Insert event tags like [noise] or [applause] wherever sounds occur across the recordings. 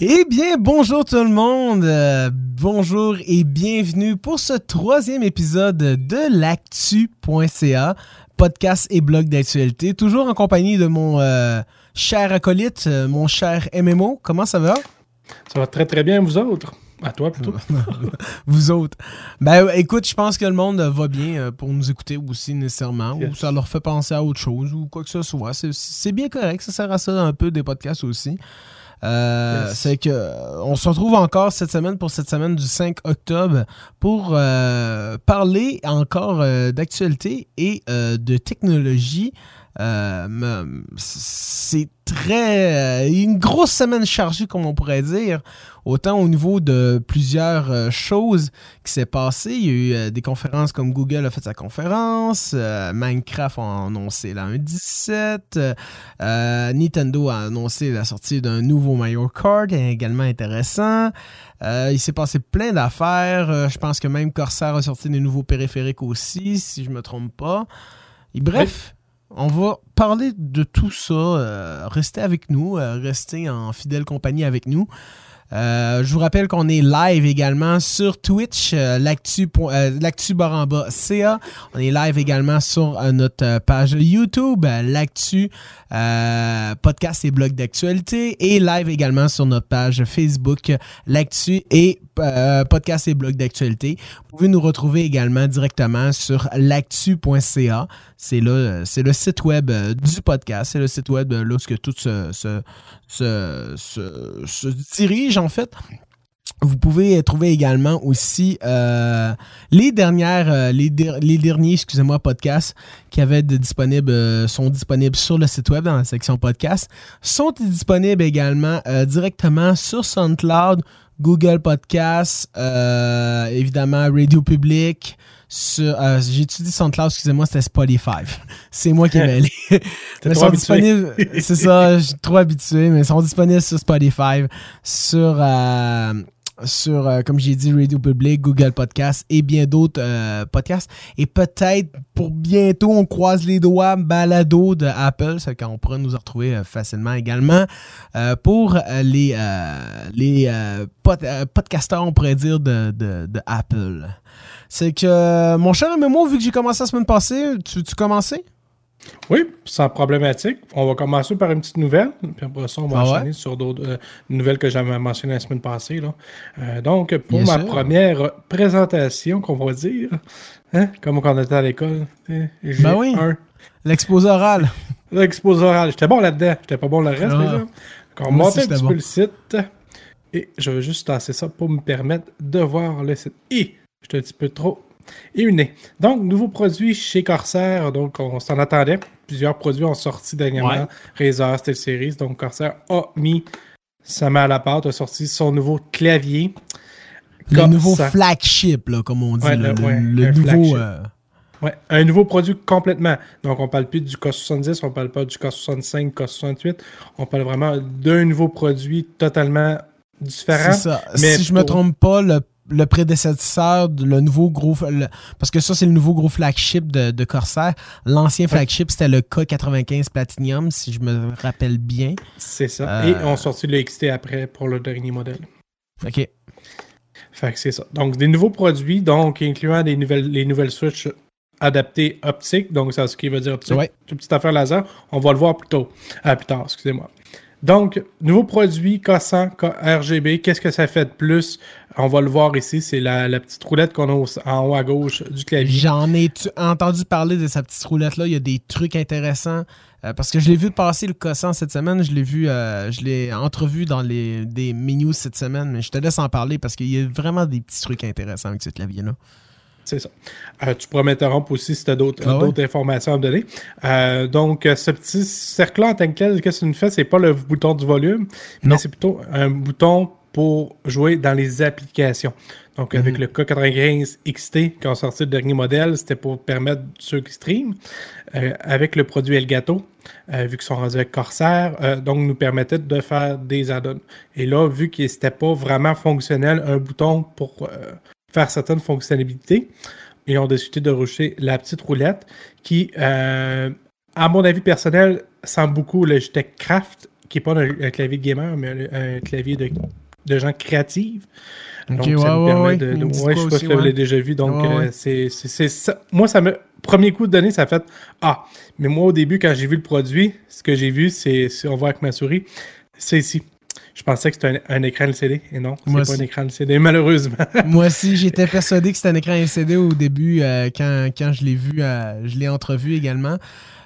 Eh bien, bonjour tout le monde, euh, bonjour et bienvenue pour ce troisième épisode de l'actu.ca, podcast et blog d'actualité, toujours en compagnie de mon euh, cher acolyte, euh, mon cher MMO. Comment ça va? Ça va très très bien, vous autres. À toi plutôt. [laughs] vous autres. Ben écoute, je pense que le monde va bien pour nous écouter aussi nécessairement, ou ça leur fait penser à autre chose, ou quoi que ce soit. C'est bien correct, ça sert à ça un peu des podcasts aussi. Euh, c'est que euh, on se retrouve encore cette semaine pour cette semaine du 5 octobre pour euh, parler encore d'actualité et de technologie. c'est très une grosse semaine chargée comme on pourrait dire autant au niveau de plusieurs euh, choses qui s'est passé. Il y a eu euh, des conférences comme Google a fait sa conférence, euh, Minecraft a annoncé la 1.17, Nintendo a annoncé la sortie d'un nouveau Mario Kart, également intéressant. il s'est passé plein d'affaires. je pense que même Corsair a sorti des nouveaux périphériques aussi, si je me trompe pas. Bref, on va parler de tout ça. restez avec nous, restez en fidèle compagnie avec nous. Euh, je vous rappelle qu'on est live également sur Twitch, euh, euh. On est live également sur notre page YouTube, l'actu podcast et blog d'actualité. Et live également sur notre page Facebook, l'actu et podcast et blog d'actualité. Vous pouvez nous retrouver également directement sur l'actu.ca. C'est le, c'est le site web du podcast. C'est le site web là où tout se, se, se, dirige en fait. Vous pouvez trouver également aussi euh, les dernières, euh, les, derniers, excusez-moi, podcasts qui avaient disponibles, euh, sont disponibles sur le site web dans la section podcast, sont disponibles également directement sur SoundCloud, Google Podcasts, évidemment Radio Public, euh, j'ai étudié SoundCloud, excusez-moi, c'était Spotify. [laughs] c'est moi qui ai mêlé. [laughs] mais sont disponibles. [laughs] c'est ça, je suis trop habitué, mais ils sont disponibles sur Spotify, sur. Euh, sur, euh, comme j'ai dit, Radio Public, Google Podcast et bien d'autres podcasts. Et peut-être pour bientôt, on croise les doigts, balado de Apple, c'est qu'on pourra nous retrouver facilement également pour les, les podcasteurs, on pourrait dire, de, de, Apple. C'est que, euh, mon cher MMO, vu que j'ai commencé la semaine passée, tu, tu commencé? Oui, sans problématique. On va commencer par une petite nouvelle, puis après ça, on va ah enchaîner sur d'autres euh, nouvelles que j'avais mentionnées la semaine passée. Là. Euh, donc, pour ma première présentation, qu'on va dire, hein, comme quand on était à l'école, ben oui. L'exposé oral. [laughs] L'exposé oral. J'étais bon là-dedans. J'étais pas bon le reste, déjà. Donc, on monte un petit peu le site. Et je vais juste tasser ça pour me permettre de voir le site. Et J'étais un petit peu trop émuné. Donc, nouveau produit chez Corsair. Donc, on s'en attendait. Plusieurs produits ont sorti dernièrement. Ouais. Razer, Series. Donc, Corsair a mis sa main à la pâte, a sorti son nouveau clavier. Le nouveau flagship, là, comme on dit. le, nouveau. Euh, ouais, un nouveau produit complètement. Donc, on parle plus du K70, on parle pas du K65, K68. On parle vraiment d'un nouveau produit totalement différent. C'est ça. si je me trompe pas, le le prédécesseur, le nouveau gros. parce que ça, c'est le nouveau gros flagship de, Corsair. L'ancien flagship, c'était le K95 Platinum, si je me rappelle bien. C'est ça. Et euh, on sorti le XT après pour le dernier modèle. OK. Fait que c'est ça. Donc, des nouveaux produits, donc incluant des nouvelles, les nouvelles Switch adaptées optiques. Donc, c'est ce qui veut dire optique. Ouais. Une petite affaire laser. On va le voir plus tôt. Ah, plus tard, excusez-moi. Donc, nouveau produit K100, RGB, qu'est-ce que ça fait de plus? On va le voir ici, c'est la, petite roulette qu'on a en haut à gauche du clavier. J'en ai entendu parler de sa petite roulette-là, il y a des trucs intéressants. Euh, parce que je l'ai vu passer le K100 cette semaine, je l'ai vu, euh, je l'ai entrevu dans les, des menus cette semaine, mais je te laisse en parler parce qu'il y a vraiment des petits trucs intéressants avec ce clavier-là. C'est ça. Euh, tu pourras m'interrompre aussi si tu as d'autres ah informations à me donner. Euh, donc, ce petit cercle-là, en tant que tel, qu'est-ce que ça fait? C'est pas le bouton du volume, mais c'est plutôt un bouton pour jouer dans les applications. Donc, avec mhm. le K95 XT qui ont sorti le dernier modèle, c'était pour permettre ceux qui streament. Euh, avec le produit Elgato, vu qu'ils sont rendus avec Corsair, donc nous permettait de faire des add-ons. Et là, vu que c'était pas vraiment fonctionnel, un bouton pour faire certaines fonctionnalités. Ils ont décidé de rusher la petite roulette qui, euh, à mon avis personnel, sent beaucoup le Logitech Craft qui n'est pas un, clavier de gamer, mais un, clavier de, de gens créatifs. Donc, ça me permet de. ouais, je sais pas si vous l'avez déjà vu. Donc, euh, c'est ça. Moi, ça me. Premier coup de données, ça fait Ah, mais moi, au début, quand j'ai vu le produit, ce que j'ai vu, c'est. Si on voit avec ma souris, c'est ici. Je pensais que c'était un, écran LCD et non, c'est pas un écran LCD, malheureusement. [laughs] Moi aussi, j'étais persuadé que c'était un écran LCD au début euh, quand, quand, je l'ai vu, euh, je l'ai entrevu également.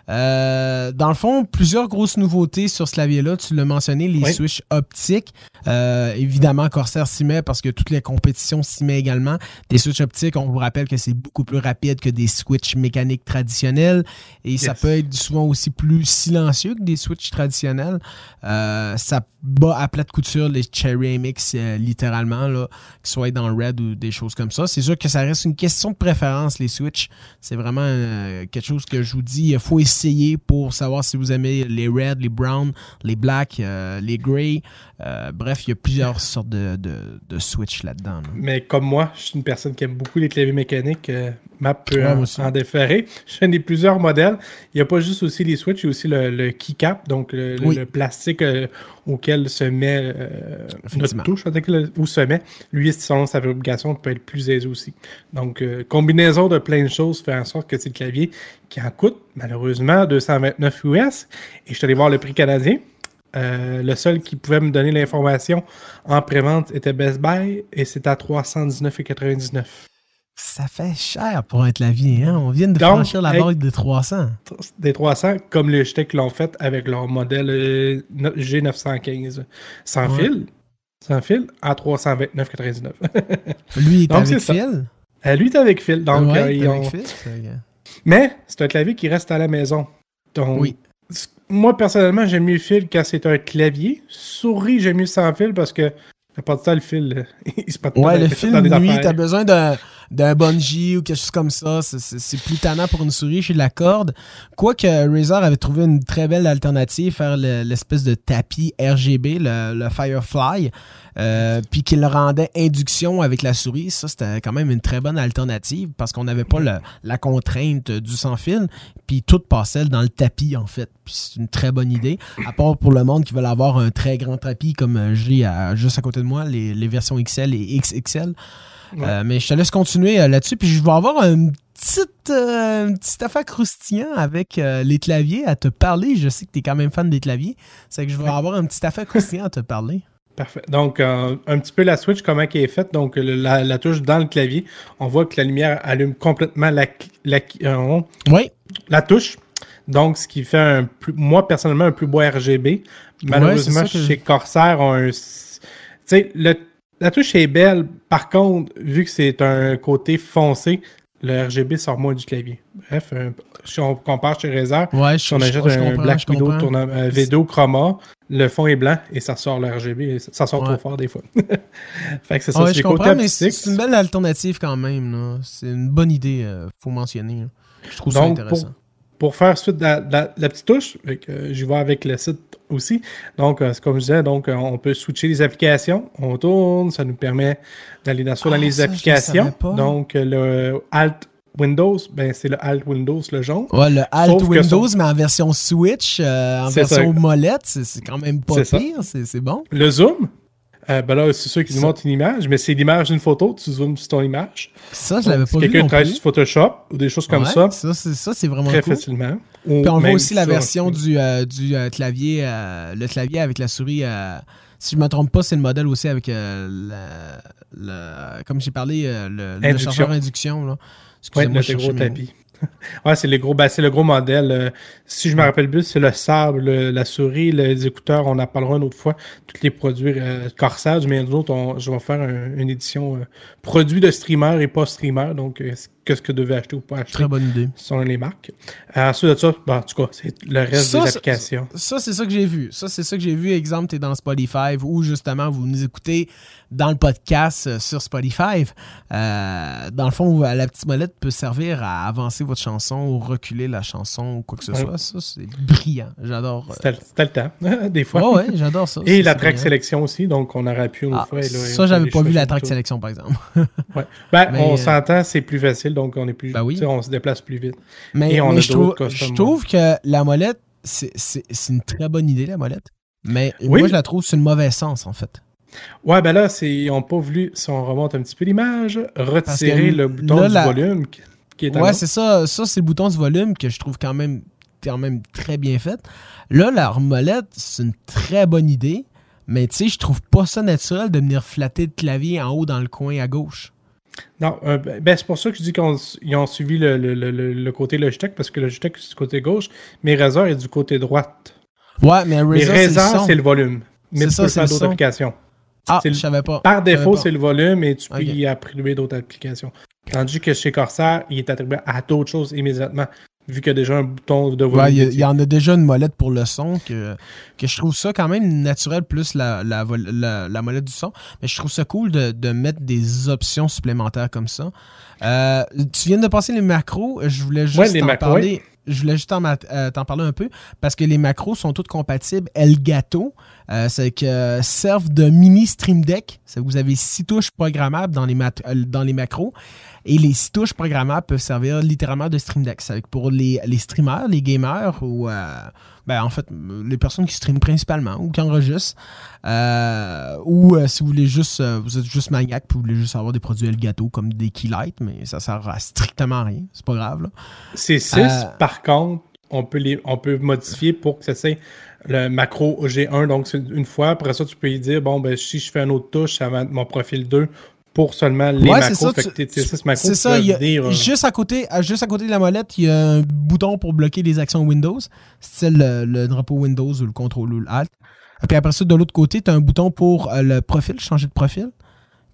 Euh, dans le fond, plusieurs grosses nouveautés sur ce clavier-là. Tu l'as mentionné, les switches optiques. Euh, évidemment, Corsair s'y met parce que toutes les compétitions s'y mettent également. Des switches optiques, on vous rappelle que c'est beaucoup plus rapide que des switches mécaniques traditionnels et ça peut être souvent aussi plus silencieux que des switches traditionnels. Euh, ça bat à plat de couture les Cherry MX littéralement, là, qu'ils soient dans Red ou des choses comme ça. C'est sûr que ça reste une question de préférence, les switches. C'est vraiment quelque chose que je vous dis, il faut essayer pour savoir si vous aimez les red, les brown, les black, euh, les gray. Euh, bref, il y a plusieurs sortes de, de, switch là-dedans. Mais comme moi, je suis une personne qui aime beaucoup les claviers mécaniques. Euh, map peut en, déférer. [laughs] J'en ai plusieurs modèles. Il n'y a pas juste aussi les switch, il y a aussi le, keycap, donc le, plastique auquel se met notre touche, où se met. Lui, selon sa fabrication, peut être plus aisé aussi. Donc, combinaison de plein de choses fait en sorte que c'est le clavier qui en coûte malheureusement 229 US. Et je suis allé voir le prix canadien. Euh, le seul qui pouvait me donner l'information en pré-vente était Best Buy et c'est à 319,99. Ça fait cher pour un clavier, hein? On vient de franchir la barre des 300. Des 300, comme les Jetek l'ont fait avec leur modèle euh, G915. Sans fil. Sans fil, à 329,99. lui, est avec fil? Euh, lui, est avec fil. Donc, avec fil, mais c'est un clavier qui reste à la maison. Donc, oui. Moi, personnellement, j'aime mieux le fil quand c'est un clavier. Souris, j'aime mieux sans fil parce que pas de temps, le fil, [laughs] il se Ouais, le fil, nuit, t'as besoin d'un bungee ou quelque chose comme ça. C'est plus tannant pour une souris chez la corde. Quoique Razer avait trouvé une très belle alternative, faire l'espèce de tapis RGB, le Firefly. Euh, puis qu'il rendait induction avec la souris, ça c'était quand même une très bonne alternative parce qu'on n'avait pas la contrainte du sans-fil, puis tout passait dans le tapis en fait. Puis c'est une très bonne idée, à part pour le monde qui veut avoir un très grand tapis comme j'ai juste à côté de moi, les, versions XL et XXL. Euh, mais je te laisse continuer euh, là-dessus, puis je vais avoir une petite, petite affaire croustillant avec les claviers à te parler. Je sais que tu es quand même fan des claviers. C'est que je vais avoir une petite affaire croustillant à te parler. Parfait. Donc, euh, un petit peu la switch, comment elle est faite. Donc, la, touche dans le clavier, on voit que la lumière allume complètement la, la, euh, oui. la touche. Donc, ce qui fait, un plus, moi, personnellement, un plus beau RGB. Malheureusement, chez Corsair, on un... Tu sais, la touche est belle. Par contre, vu que c'est un côté foncé, le RGB sort moins du clavier. Bref, si on compare chez Razer, si on achète un Black Widow tournant, euh, V2 Chroma, le fond est blanc et ça sort le RGB. Ça, sort trop fort des fois. [laughs] fait que c'est ça, c'est comprends, mais c'est une belle alternative quand même. C'est une bonne idée, euh, faut mentionner. Je trouve ça intéressant. Pour, faire suite la, la, petite touche, euh, je vais avec le site aussi. Donc, euh, comme je disais, donc, on peut switcher les applications. On tourne, ça nous permet d'aller dans, dans ah, les applications. Donc, le Alt Windows, ben c'est le Alt Windows, le jaune. Ouais, le Alt Windows, mais en version Switch, euh, en version molette, c'est quand même pas pire, c'est bon. Le zoom, euh, ben là, c'est sûr qu'il nous montre une image, mais c'est l'image d'une photo, tu zoomes sur ton image. Ça, je l'avais pas vu. Quelqu'un travaille sur Photoshop ou des choses comme ça. Ça, c'est vraiment Très facilement. Puis on voit aussi la version du, euh, du clavier, le clavier avec la souris. si je ne me trompe pas, c'est le modèle aussi avec le, comme j'ai parlé, le, le, chargeur induction. Là. Oui, le gros tapis. [laughs] ouais, c'est le gros, ben, c'est le gros modèle. Euh, si je me rappelle bien, c'est le sable, la souris, les écouteurs, on en parlera une autre fois. Tous les produits euh, Corsage, mais d'autres, je vais faire une édition euh, produit de streamer et pas streamer. Donc, euh, qu'est-ce que devez acheter ou pas acheter. Très bonne idée. Selon les marques. ensuite de ça, en tout cas, c'est le reste des applications. Ça, c'est ça que j'ai vu. Ça, c'est ça que j'ai vu. Exemple, tu es dans Spotify ou justement, vous nous écoutez dans le podcast sur Spotify. dans le fond, la petite molette peut servir à avancer votre chanson ou reculer la chanson ou quoi que ce soit. Ça, c'est brillant. J'adore. C'était le temps, [laughs] des fois. Oh, ouais, j'adore ça. Et la track sélection aussi, donc on aurait pu une ah, fois. ça, j'avais pas vu la track sélection, par exemple. ouais. Ben, [laughs] on euh, s'entend, c'est plus facile, donc on est plus. Ben oui. On se déplace plus vite. Mais, Et on je, trouve, je trouve que la molette, c'est une très bonne idée, la molette. Mais moi, je la trouve sur le mauvais sens, en fait. Ouais, ben là, ils n'ont pas voulu, si on remonte un petit peu l'image, retirer le bouton du volume qui est Ouais, c'est ça. Ça, c'est le bouton du volume que je trouve quand même, quand même très bien fait. Là, la molette, c'est une très bonne idée. Mais tu sais, je trouve pas ça naturel de venir flatter le clavier en haut dans le coin à gauche. Non, euh, ben, c'est pour ça que je dis qu'ils ont, suivi le, côté Logitech, parce que Logitech, c'est du côté gauche, mais Razer est du côté droite. Ouais, mais Razer, c'est le, volume. Mais tu ça, peux faire d'autres applications. Ah, je savais pas. Par défaut, c'est le volume et tu peux y attribuer d'autres applications. Tandis que chez Corsair, il est attribué à d'autres choses immédiatement vu qu'il y a déjà un bouton de volume. il y, en a déjà une molette pour le son que, que je trouve ça quand même naturel plus la, la, la, molette du son. Mais je trouve ça cool de, de mettre des options supplémentaires comme ça. Euh, tu viens de passer les macros. Je voulais juste en parler. Je voulais juste euh, t'en parler un peu parce que les macros sont toutes compatibles Elgato. Euh, c'est que servent de mini Stream Deck. Vous avez six touches programmables dans les, dans les macros. Et les six touches programmables peuvent servir littéralement de Stream Deck. C'est pour les, les, streamers, les gamers ou euh, ben, en fait les personnes qui streament principalement ou qui enregistrent. Euh, ou euh, si vous voulez juste vous êtes juste maniaque puis vous voulez juste avoir des produits Elgato comme des Keylight, mais ça sert à strictement rien. C'est pas grave. C'est 6, par contre, on peut, les, on peut modifier pour que ça soit le macro G1. Donc, une fois, après ça, tu peux y dire, bon, ben, si je fais un autre touche, ça va être mon profil 2 pour seulement les macros. C'est ça, euh, juste, à côté, juste à côté de la molette, il y a un bouton pour bloquer les actions Windows, c'est le, le, drapeau Windows ou le contrôle ou le Alt. Et puis après ça, de l'autre côté, tu as un bouton pour euh, le profil, changer de profil.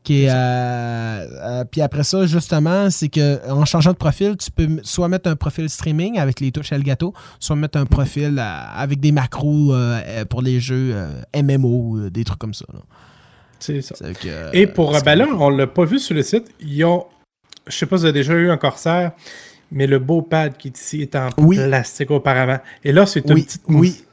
Qui est, euh, puis après ça, justement, c'est que en changeant de profil, tu peux soit mettre un profil streaming avec les touches Elgato, soit mettre un profil avec des macros pour les jeux MMO, des trucs comme ça. C'est ça. Et pour, ben là, on l'a pas vu sur le site. Ils ont, je sais pas si vous avez déjà eu un Corsair, mais le beau pad qui est ici est en plastique auparavant. Et là, c'est une petite mousse. Oui.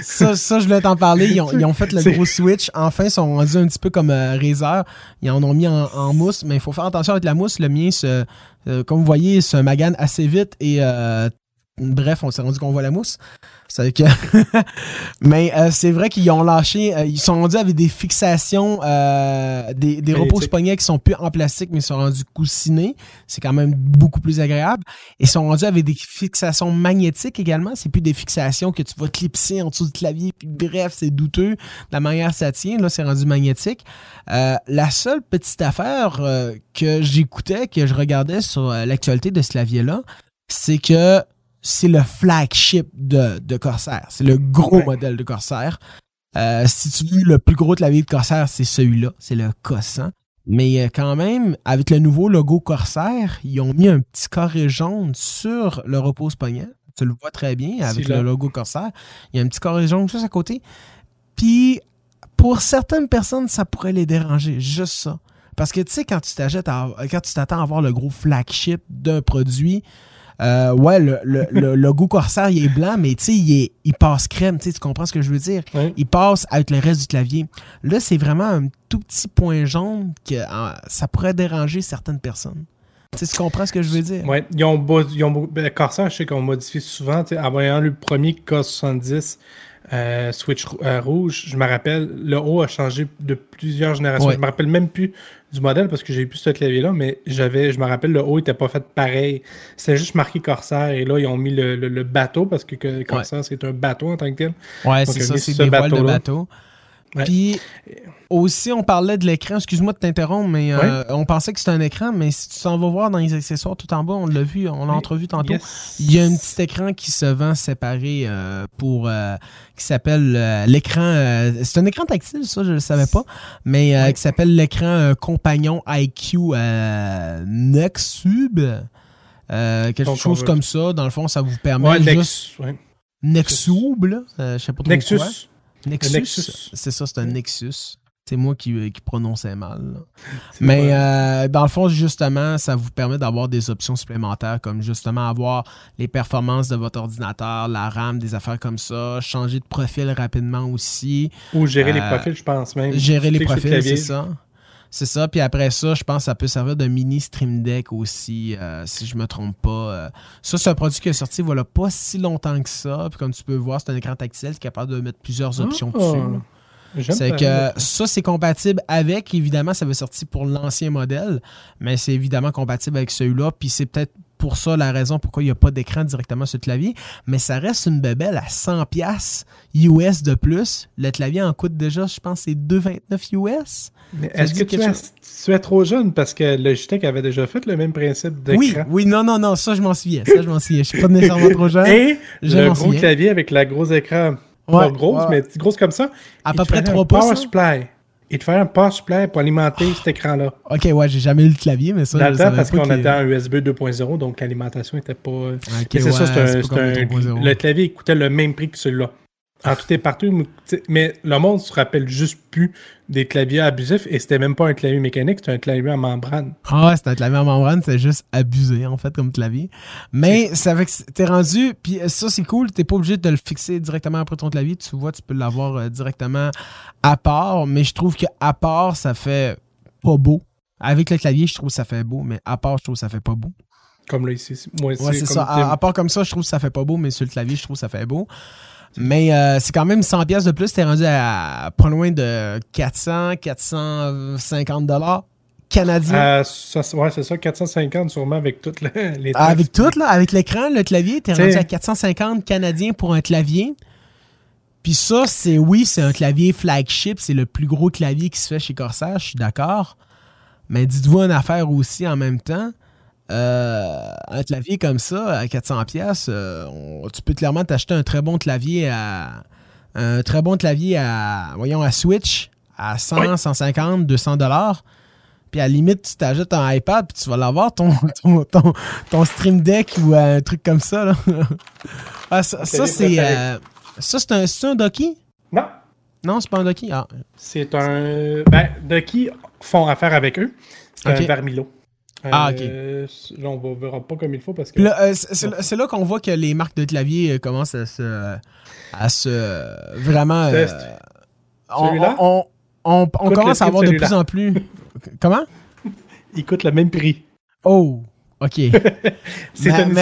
ça, ça, je voulais t'en parler. Ils ont, fait le [laughs] gros switch. Enfin, ils sont rendus un petit peu comme euh, Razer. Ils en ont mis en, mousse, mais il faut faire attention avec la mousse. Le mien, se, euh, comme vous voyez, se magane assez vite et euh, bref, on s'est rendu qu'on voit la mousse. Que... [laughs] Mais euh, c'est vrai qu'ils ont lâché, euh, ils sont rendus avec des fixations, euh, des, des reposes poignets qui sont plus en plastique, mais ils sont rendus coussinés. C'est quand même beaucoup plus agréable. Et ils sont rendus avec des fixations magnétiques également. C'est plus des fixations que tu vas clipser en dessous du clavier. Puis, bref, c'est douteux. la manière ça tient, là, c'est rendu magnétique. la seule petite affaire que j'écoutais, que je regardais sur l'actualité de ce clavier-là, c'est que c'est le flagship de, de Corsair. C'est le gros modèle de Corsair. Euh, si tu veux, le plus gros clavier de Corsair, c'est celui-là. C'est le Cossan. Mais euh, quand même, avec le nouveau logo Corsair, ils ont mis un petit carré jaune sur le repose-poignet. Tu le vois très bien avec le logo Corsair. Il y a un petit carré jaune juste à côté. Puis, pour certaines personnes, ça pourrait les déranger. Juste ça. Parce que tu sais, quand tu quand tu t'attends à avoir le gros flagship d'un produit, euh, ouais, le, le, le, logo Corsair, il est blanc, mais tu sais, il, il passe crème, tu comprends ce que je veux dire? Il passe avec le reste du clavier. Là, c'est vraiment un tout petit point jaune que ah, ça pourrait déranger certaines personnes. Tu comprends ce que je veux dire? Oui, ils ont, ils ont ben, Corsair, je sais qu'on modifie souvent, en voyant le premier K70 euh, Switch euh, rouge, je me rappelle, le haut a changé de plusieurs générations. Je me rappelle même plus du modèle parce que j'ai plus ce clavier-là, mais j'avais, je me rappelle, le haut n'était pas fait pareil. C'était juste marqué Corsair et là, ils ont mis le, bateau parce que, Corsair, c'est un bateau en tant que tel. Ouais, c'est ça, c'est des voiles de bateau. Puis aussi, on parlait de l'écran. Excuse-moi de t'interrompre, mais euh, on pensait que c'était un écran, mais si tu s'en vas voir dans les accessoires tout en bas, on l'a vu, on l'a entrevu tantôt. Il y a un petit écran qui se vend séparé euh, pour euh, qui s'appelle l'écran. c'est un écran tactile, ça, je ne le savais pas, mais qui s'appelle l'écran compagnon IQ Nexub. quelque chose comme ça. Dans le fond, ça vous permet juste. Nexub, là. je sais pas trop Nexus. Nexus? C'est ça, c'est un Nexus. C'est moi qui, euh, qui, prononçais mal. Mais euh, dans le fond, justement, ça vous permet d'avoir des options supplémentaires, comme justement avoir les performances de votre ordinateur, la RAM, des affaires comme ça, changer de profil rapidement aussi. Ou gérer les euh, profils, je pense même. Gérer les profils, c'est ça. C'est ça. Puis après ça, je pense que ça peut servir de mini Stream Deck aussi, euh, si je me trompe pas. Euh. ça, c'est un produit qui est sorti voilà pas si longtemps que ça. Puis comme tu peux voir, c'est un écran tactile qui est capable de mettre plusieurs options Ah. dessus. C'est que ça, c'est compatible avec, évidemment, ça veut sortir pour l'ancien modèle, mais c'est évidemment compatible avec celui-là. Puis c'est peut-être pour ça la raison pourquoi il n'y a pas d'écran directement sur le clavier. Mais ça reste une bébelle à 100$ US de plus. Le clavier en coûte déjà, je pense, c'est 2,29 US. Mais est-ce que tu es, tu es, trop jeune parce que Logitech avait déjà fait le même principe d'écran? Oui, oui, non, non, non, ça je m'en souviens. Ça je m'en souviens. Je suis pas nécessairement trop jeune. Et le gros souviens. clavier avec la grosse écran. Pas ouais, grosse, ouais. mais grosse comme ça. À peu près 3 pouces. Power supply. Il te fallait un power supply pour alimenter oh. cet écran-là. Ok, ouais, j'ai jamais eu le clavier, mais ça. Dans le temps, parce qu'on était en USB 2.0, donc l'alimentation n'était pas. Okay, c'est ouais, ça, c'est un, un, Le clavier coûtait le même prix que celui-là. En tout et partout, mais le monde se rappelle juste plus des claviers abusifs et c'était même pas un clavier mécanique, c'était un clavier en membrane. Ah ouais, c'était un clavier en membrane, c'est juste abusé en fait comme clavier. Mais ça fait que t'es rendu, puis ça c'est cool, t'es pas obligé de le fixer directement après ton clavier, tu vois, tu peux l'avoir euh, directement à part, mais je trouve qu'à part ça fait pas beau. Avec le clavier, je trouve que ça fait beau, mais à part, je trouve que ça fait pas beau. Comme là ici, moi aussi. Ouais, c'est ça. À, à, part comme ça, je trouve que ça fait pas beau, mais sur le clavier, je trouve que ça fait beau. Mais euh, c'est quand même 100 pièces de plus. T'es rendu à pas loin de 400, 450 dollars canadiens. Euh, ça, ouais, c'est ça, 450 sûrement avec toutes les ah, Avec tout, là, avec l'écran, le clavier, t'es rendu à 450 canadiens pour un clavier. Puis ça, c'est oui, c'est un clavier flagship, c'est le plus gros clavier qui se fait chez Corsair, je suis d'accord. Mais dites-vous une affaire aussi en même temps. Euh, un clavier comme ça à 400 pièces, euh, tu peux clairement t'acheter un très bon clavier à un très bon clavier à voyons à Switch à 100, oui. 150, 200 dollars. Puis à la limite, tu t'achètes un iPad puis tu vas l'avoir ton, [laughs] ton, ton, ton, Stream Deck ou un truc comme ça. Là. [laughs] ah, ça, ça c'est euh, ça c'est un, un Doki? Non. Non, c'est pas un Doki. Ah. C'est un ben Doki font affaire avec eux. C'est okay. un Vermilo. Ah, ok. Euh, là, on ne verra pas comme il faut parce que. Euh, c'est là qu'on voit que les marques de clavier commencent à se. à se. vraiment. Euh, on, on, on, on commence à avoir de plus en plus. Comment? [laughs] Il coûte le même prix. Oh, ok. [laughs] c'est une.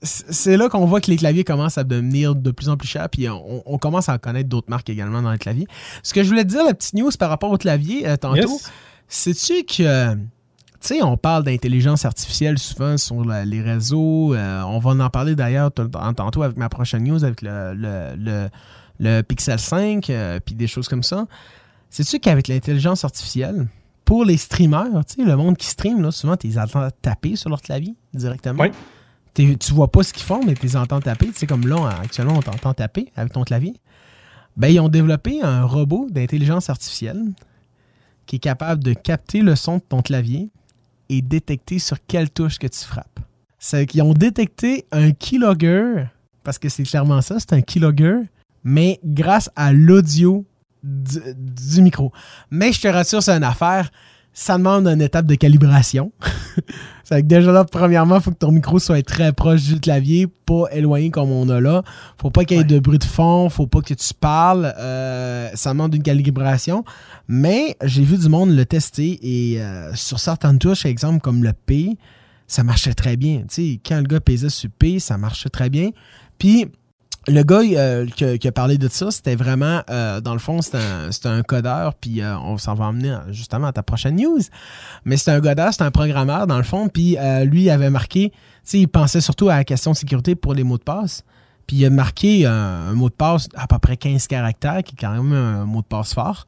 C'est là qu'on voit que les claviers commencent à devenir de plus en plus chers, puis on, on commence à connaître d'autres marques également dans les claviers. Ce que je voulais te dire, la petite news par rapport au clavier tantôt, yes. sais-tu que tu sais, on parle d'intelligence artificielle souvent sur la, les réseaux. Euh, on va en parler d'ailleurs tantôt avec ma prochaine news, avec le, le, le, le Pixel 5, euh, puis des choses comme ça. Sais-tu qu'avec l'intelligence artificielle, pour les streamers, tu sais, le monde qui stream, là, souvent, tu les entends taper sur leur clavier directement. Oui. Tu vois pas ce qu'ils font, mais tu les entends taper. Tu sais, comme là, actuellement, on t'entend taper avec ton clavier. Ben, ils ont développé un robot d'intelligence artificielle qui est capable de capter le son de ton clavier et détecter sur quelle touche que tu frappes. C'est qu'ils ont détecté un keylogger, parce que c'est clairement ça, c'est un keylogger, mais grâce à l'audio du, micro. Mais je te rassure, c'est une affaire, ça demande une étape de calibration. [laughs] c'est que déjà là, premièrement, il faut que ton micro soit très proche du clavier, pas éloigné comme on a là. Faut pas qu'il y ait ouais. de bruit de fond, faut pas que tu parles. Euh, ça demande une calibration. Mais j'ai vu du monde le tester et euh, sur certaines touches, par exemple comme le P, ça marchait très bien. Tu sais, quand le gars pesait sur P, ça marchait très bien. Puis le gars euh, qui, a parlé de ça, c'était vraiment, euh, dans le fond, c'était un, codeur, puis euh, on s'en va emmener justement à ta prochaine news. Mais c'est un codeur, c'est un programmeur, dans le fond, puis lui, avait marqué, tu sais, il pensait surtout à la question de sécurité pour les mots de passe. Puis il a marqué un, mot de passe à peu près 15 caractères, qui est quand même un mot de passe fort.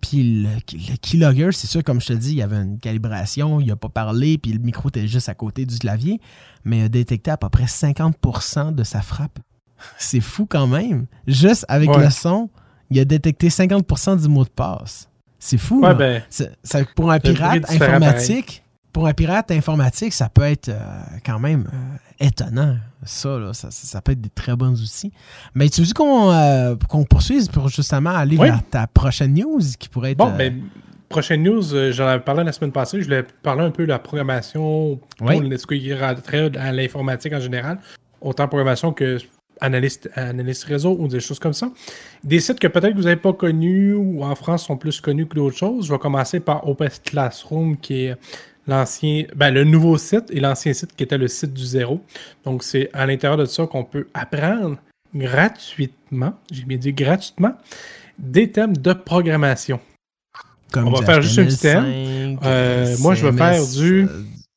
Puis le, keylogger, c'est sûr, comme je te dis, il avait une calibration, il n'a pas parlé, puis le micro était juste à côté du clavier, mais il a détecté à peu près 50% de sa frappe. [laughs] C'est fou quand même. Juste avec ouais. le son, il a détecté 50% du mot de passe. C'est fou. Ouais, ben, ça, pour un pirate informatique, pour un pirate informatique, ça peut être euh, quand même euh, étonnant. Ça, là, ça, ça, peut être des très bons outils. Mais tu dis qu'on euh, qu poursuive pour justement aller oui. vers ta prochaine news qui pourrait être. Bon, ben, prochaine news, j'en avais parlé la semaine passée. Je voulais parler un peu de la programmation, oui. ce qui rentrait à l'informatique en général. Autant programmation que analyste, analyste réseau ou des choses comme ça. Des sites que peut-être vous n'avez pas connus ou en France sont plus connus que d'autres choses. Je vais commencer par Open Classroom qui est l'ancien, ben, le nouveau site et l'ancien site qui était le site du zéro. Donc, c'est à l'intérieur de ça qu'on peut apprendre gratuitement, j'ai bien dit gratuitement, des thèmes de programmation. Comme On va faire juste un petit thème. Euh, moi, je vais faire du...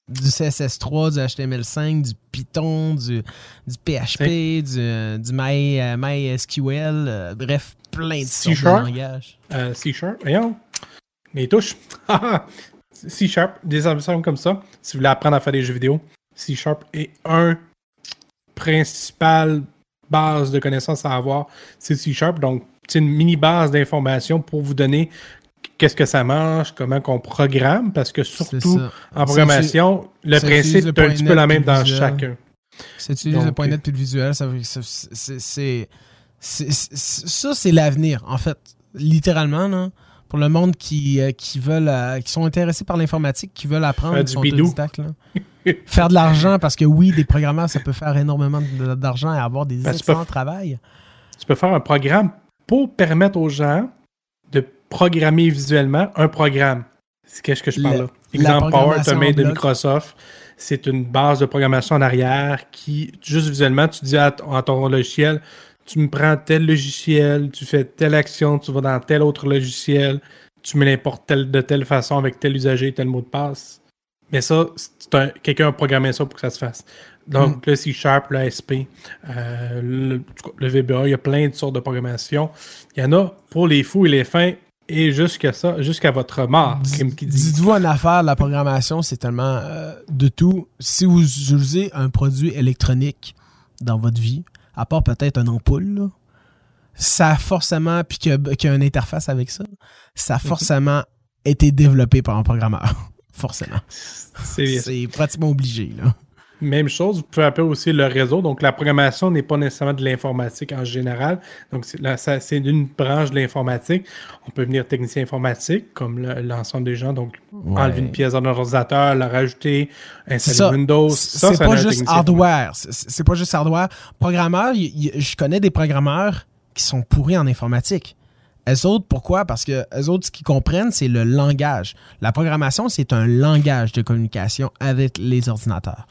du CSS3, du HTML5, du Python, du, du PHP, du, euh, du My, MySQL, euh, bref, plein de sortes de langages. Euh, C-Sharp, voyons. Les touches. [laughs] C-Sharp, des ensembles comme ça. Si vous voulez apprendre à faire des jeux vidéo, C-Sharp est un principal base de connaissances à avoir. C'est C-Sharp. Donc, c'est une mini base d'informations pour vous donner qu'est-ce que ça mange, comment qu'on programme, parce que surtout en programmation, le principe est le un petit peu la même le dans chacun. C'est utiliser le Donc, point net puis le visuel, ça, c'est- ça c'est l'avenir en fait, littéralement là, pour le monde qui euh, qui veulent euh, qui sont intéressés par l'informatique, qui veulent apprendre, Faire qui du sont autodidactes, faire de l'argent parce que oui, des programmeurs ça peut faire énormément d'argent et avoir des Ben, tu excellents travail. tu peux faire un programme pour permettre aux gens de programmer visuellement un programme. C'est qu'est-ce que je parle là? Exemple, Power Automate de. Microsoft. C'est une base de programmation en arrière qui, juste visuellement, tu dis à, ton logiciel, tu me prends tel logiciel, tu fais telle action, tu vas dans tel autre logiciel, tu me l'importes tel- de telle façon avec tel usager, tel mot de passe. Mais ça, quelqu'un a programmé ça pour que ça se fasse. Donc, le C Sharp, le ASP, euh, le, le VBA, il y a plein de sortes de programmation. Il y en a pour les fous et les fins et jusqu'à ça, jusqu'à votre mort. Dites-vous une affaire, la programmation, c'est tellement euh, de tout. Si vous utilisez un produit électronique dans votre vie, à part peut-être une ampoule, là, ça a forcément, puis qu'il y, y a une interface avec ça, ça a forcément été développé par un programmeur. [laughs] forcément. C'est C'est pratiquement obligé. Là. Même chose, vous pouvez appeler aussi le réseau. Donc, la programmation n'est pas nécessairement de l'informatique en général. Donc, c'est c'est une branche de l'informatique. On peut venir technicien informatique, comme le- l'ensemble des gens. Donc, enlever une pièce dans un ordinateur, la rajouter, C'est installer ça. Windows. C'est Ça, ça pas juste hardware. C'est c'est pas juste hardware. Programmeur, y- y- je connais des programmeurs qui sont pourris en informatique. Eux autres, pourquoi? Parce que eux autres, ce qu'ils comprennent, c'est le langage. La programmation, c'est un langage de communication avec les ordinateurs.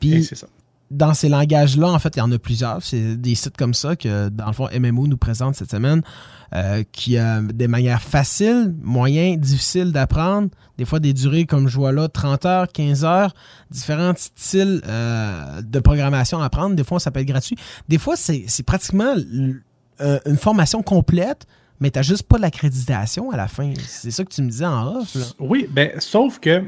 Puis, c'est ça. dans ces langages-là, en fait, il y en a plusieurs. C'est des sites comme ça que, dans le fond, MMO nous présente cette semaine, euh, qui a des manières faciles, moyennes, difficiles d'apprendre. Des fois, des durées, comme je vois là, 30 heures, 15 heures, différents styles euh, de programmation à apprendre. Des fois, ça peut être gratuit. Des fois, c'est pratiquement euh, une formation complète, mais tu juste pas l'accréditation à la fin. C'est ça que tu me disais en off. Là. Oui, ben, sauf que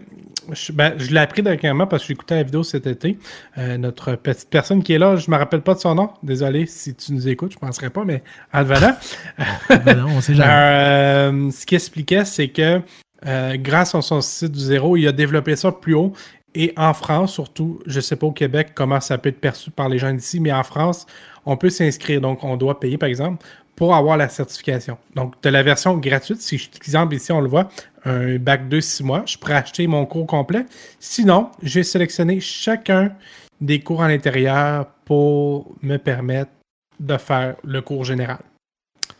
je, ben, je l'ai appris dernièrement parce que écouté la vidéo cet été. Euh, notre petite personne qui est là, je me rappelle pas de son nom. Désolé si tu nous écoutes, je penserais pas, mais Alvana. Ben non, on sait jamais. Euh, ce qu'il expliquait, c'est que euh, grâce à son site du zéro, il a développé ça plus haut. Et en France, surtout, je sais pas au Québec comment ça peut être perçu par les gens d'ici, mais en France, on peut s'inscrire. Donc, on doit payer, par exemple, pour avoir la certification. Donc, de la version gratuite, si, par exemple, ici, on le voit, un bac 2, 6 mois, je pourrais acheter mon cours complet. Sinon, j'ai sélectionné chacun des cours à l'intérieur pour me permettre de faire le cours général.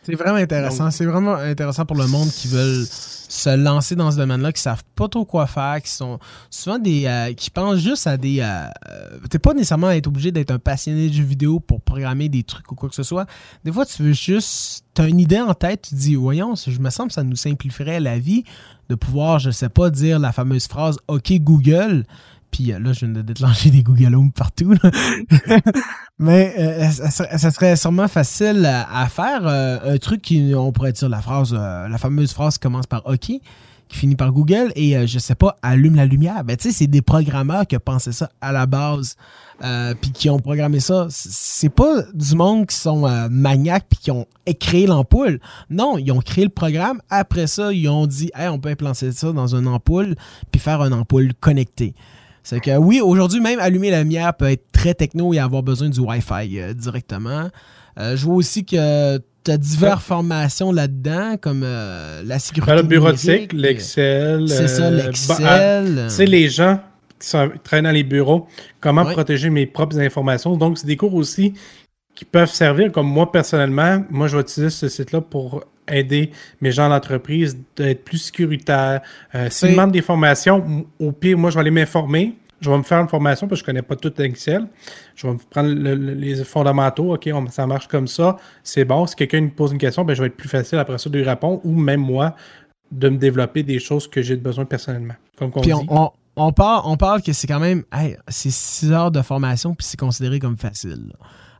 C'est vraiment intéressant. C'est vraiment intéressant pour le monde qui veulent se lancer dans ce domaine-là, qui savent pas trop quoi faire, qui sont souvent des. euh, qui pensent juste à des. euh, euh, T'es pas nécessairement être obligé d'être un passionné de jeux vidéo pour programmer des trucs ou quoi que ce soit. Des fois, tu veux juste. T'as une idée en tête, tu te dis, voyons, je me semble que ça nous simplifierait la vie de pouvoir, je sais pas, dire la fameuse phrase OK Google. Puis euh, là, je viens de déclencher des Google Home partout. [laughs] Mais euh, ça, serait- ça serait sûrement facile à, à faire. euh, un truc qui, on pourrait dire la phrase, euh, la fameuse phrase qui commence par OK, qui finit par Google, et euh, je sais pas, allume la lumière. Ben, tu sais, c'est des programmeurs qui ont pensé ça à la base, euh, puis qui ont programmé ça. C'est pas du monde qui sont euh, maniaques puis qui ont créé l'ampoule. Non, ils ont créé le programme. Après ça, ils ont dit, hey, on peut implanter ça dans une ampoule puis faire une ampoule connectée. C'est que oui, aujourd'hui, même allumer la lumière peut être très techno et avoir besoin du Wi-Fi euh, directement. Euh, je vois aussi que tu as diverses formations là-dedans, comme euh, la sécurité. Le bureautique, l'Excel. C'est ça, l'Excel. bah, ah, Tu sais, les gens qui sont, qui travaillent dans les bureaux, comment Ouais. protéger mes propres informations. Donc, c'est des cours aussi qui peuvent servir, comme moi personnellement, moi je vais utiliser ce site-là pour aider mes gens d'entreprise d'être plus sécuritaires. Euh, S'ils demandent des formations, au pire, moi je vais aller m'informer. Je vais me faire une formation parce que je ne connais pas tout Excel. Je vais me prendre les fondamentaux. OK, ça marche comme ça. C'est bon. Si quelqu'un me pose une question, ben, je vais être plus facile après ça de lui répondre ou même moi de me développer des choses que j'ai besoin personnellement. Comme on, dit. On, parle, on parle que c'est quand même. c'est six heures de formation puis c'est considéré comme facile.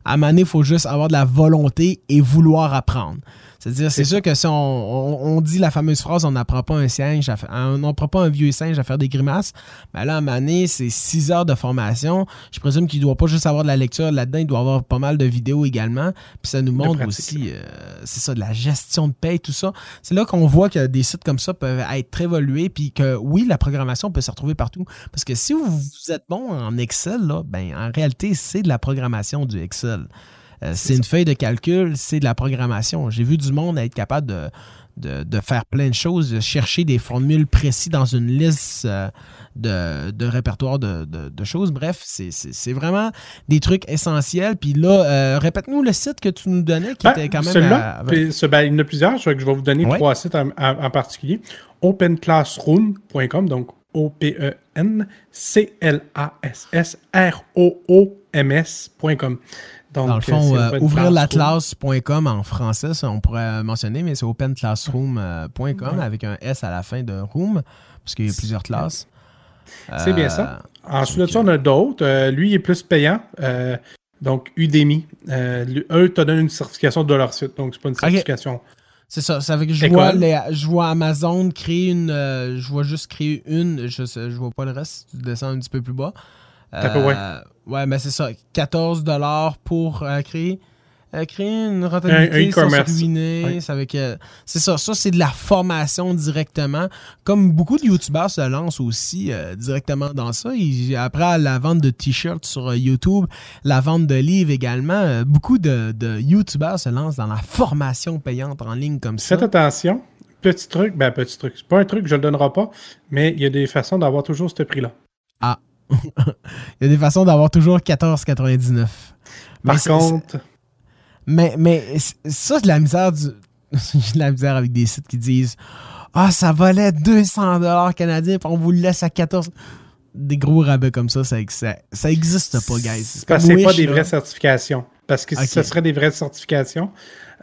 À donné, il faut juste avoir de la volonté et vouloir apprendre. C'est-à-dire, c'est sûr que si on, dit la fameuse phrase on n'apprend pas un singe, on n'apprend pas un vieux singe à faire des grimaces, mais ben là, à moment c'est six heures de formation. Je présume qu'il ne doit pas juste avoir de la lecture là-dedans, il doit avoir pas mal de vidéos également. Puis ça nous montre aussi, euh, c'est ça, de la gestion de paye, tout ça. C'est là qu'on voit que des sites comme ça peuvent être très évolués, puis que oui, la programmation peut se retrouver partout. Parce que si vous, êtes bon en Excel, là, ben, en réalité, c'est de la programmation du Excel. Euh, c'est une feuille de calcul, c'est de la programmation. J'ai vu du monde être capable de, de, faire plein de choses, de chercher des formules précises dans une liste euh, de, de répertoire de, choses. Bref, c'est vraiment des trucs essentiels. Puis là, euh, répète-nous le site que tu nous donnais qui ben, était quand même. Celui-là, ben, il y en a plusieurs. Je, vais vous donner trois sites en, particulier. Openclassroom.com, donc O-P-E-N-C-L-A-S-S-R-O-O-M-S.com. Dans le fond, euh, ouvrirlatlas.com en français, ça, on pourrait mentionner, mais c'est openclassroom.com avec un S à la fin de room, parce qu'il y a plusieurs classes. C'est bien ça. Euh, Ensuite de ça, on a d'autres. Euh, lui, il est plus payant. donc, Udemy. eux te donnent une certification de leur site. Donc, c'est pas une certification. C'est ça. Ça veut que je vois, je vois Amazon créer une. je vois juste créer une. Je, je vois pas le reste. Tu descends un petit peu plus bas. Euh, ouais. mais c'est ça. 14 pour euh, créer, euh, créer une rentabilité sans se Avec, c'est ça. Ça, c'est de la formation directement. Comme beaucoup de YouTubeurs se lancent aussi directement dans ça. après la vente de t-shirts sur YouTube, la vente de livres également, beaucoup de, de YouTubeurs se lancent dans la formation payante en ligne comme ça. Faites attention. Petit truc, ben petit truc. C'est pas un truc, je le donnerai pas, mais il y a des façons d'avoir toujours ce prix-là. Ah, [laughs] Il y a des façons d'avoir toujours 14,99. Par contre. Mais, mais ça, c'est de la misère du. [laughs] De la misère avec des sites qui disent Ah, ça valait 200$ canadiens, puis on vous le laisse à 14$. Des gros rabais comme ça, ça, ça, existe pas, guys. Parce que c'est pas des vraies certifications. Parce que ce serait des vraies certifications,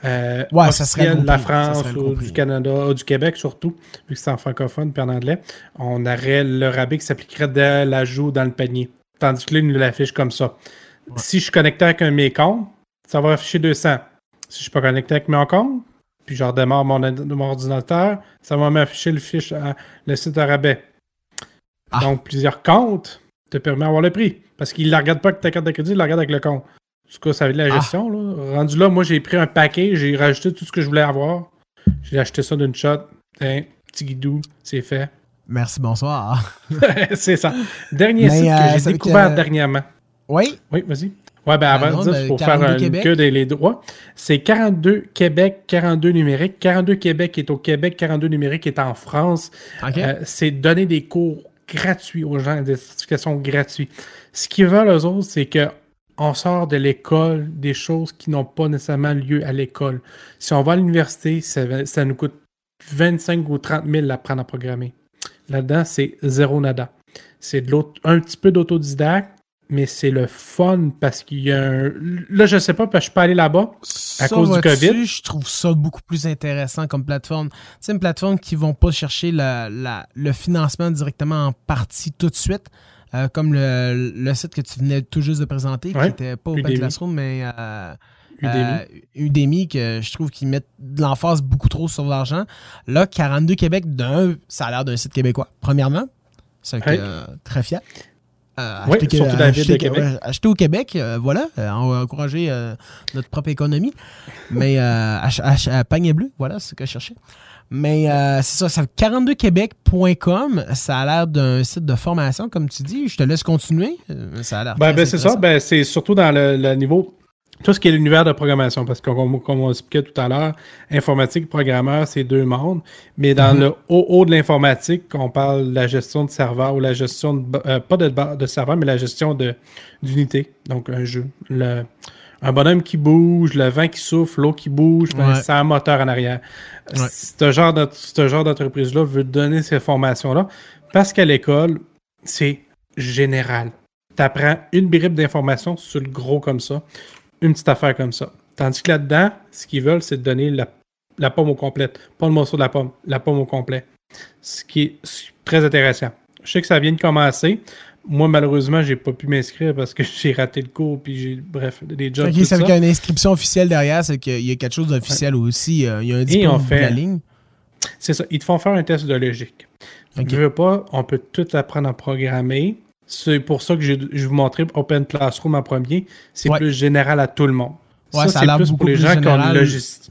euh, ouais, ça serait de la France ou du Canada, ou du Québec surtout, vu que c'est en francophone puis en anglais, on aurait le rabais qui s'appliquerait dès l'ajout dans le panier. Tandis que là, il nous l'affiche comme ça. Si je suis connecté avec un mes comptes, ça va afficher 200. Si je suis pas connecté avec mes comptes, puis je redémarre mon, ordinateur, ça va m'afficher le fiche, le site rabais. Ah. Donc, plusieurs comptes te permettent d'avoir le prix. Parce qu'il ne la regarde pas avec ta carte de crédit, il la regarde avec le compte. En tout cas, ça avait de la ah. gestion. Là. Rendu là, moi, j'ai pris un paquet, j'ai rajouté tout ce que je voulais avoir. J'ai acheté ça d'une shot. petit guidou, c'est fait. [laughs] Merci, bonsoir. c'est ça. Dernier site que euh, j'ai découvert dernièrement. Oui? Oui, vas-y. Ouais, ben avant de dire, pour faire un, que des les droits, c'est 42 Québec, 42 numérique. 42 Québec est au Québec, 42 numérique est en France. Euh, c'est donner des cours gratuits aux gens, des certifications gratuites. Ce qu'ils veulent, eux autres, c'est que on sort de l'école des choses qui n'ont pas nécessairement lieu à l'école. Si on va à l'université, ça, nous coûte 25 ou 30 000 d'apprendre à programmer. Là-dedans, c'est zéro nada. C'est de un petit peu d'autodidacte, mais c'est le fun parce qu'il y a un. Là, je sais pas, parce que je peux aller là-bas à cause du COVID. Je trouve ça beaucoup plus intéressant comme plateforme. C'est une plateforme qui ne vont pas chercher le financement directement en partie tout de suite. Euh, comme le, site que tu venais tout juste de présenter, qui n'était pas Open Classroom, mais euh, Udemy. Euh, Udemy, que je trouve qu'ils mettent de l'emphase beaucoup trop sur l'argent. Là, 42 Québec, d'un, ça a l'air d'un site québécois, premièrement. C'est très fier. oui, acheter, surtout dans Québec. acheter au Québec, voilà, on va encourager notre propre économie. Mais panier bleu, voilà ce que je cherchais. Mais euh, c'est ça, c'est 42québec.com. Ça a l'air d'un site de formation, comme tu dis. Je te laisse continuer. Euh, ça a l'air. Ben, ben c'est ça. Ben, c'est surtout dans le, niveau. Tout ce qui est l'univers de programmation, parce que comme, on expliquait tout à l'heure, informatique, programmeur, c'est deux mondes. Mais dans mhm. le haut, haut de l'informatique, on parle de la gestion de serveur ou la gestion de, euh, pas de, de serveur, mais la gestion d'unité. Donc un jeu. Le, un bonhomme qui bouge, le vent qui souffle, l'eau qui bouge, ben, c'est un moteur en arrière. Ce genre d'entreprise-là veut donner ces formations-là parce qu'à l'école, c'est général. Tu apprends une bribe d'information sur le gros comme ça, une petite affaire comme ça. Tandis que là-dedans, ce qu'ils veulent, c'est de donner la, pomme au complet. Pas le morceau de la pomme, la pomme au complet. Ce qui est très intéressant. Je sais que ça vient de commencer. Moi, malheureusement, j'ai pas pu m'inscrire parce que [laughs] j'ai raté le cours, puis j'ai, bref, des jobs. Ok, ça veut qu'il y a une inscription officielle derrière, c'est qu'il y a quelque chose d'officiel aussi. Euh, il y a un diplôme de la ligne. C'est ça. Ils te font faire un test de logique. Okay. Je veux pas, on peut tout apprendre à programmer. C'est pour ça que je, je vous montrer Open Classroom en premier. C'est plus général à tout le monde. ça, c'est plus pour les gens qui ont une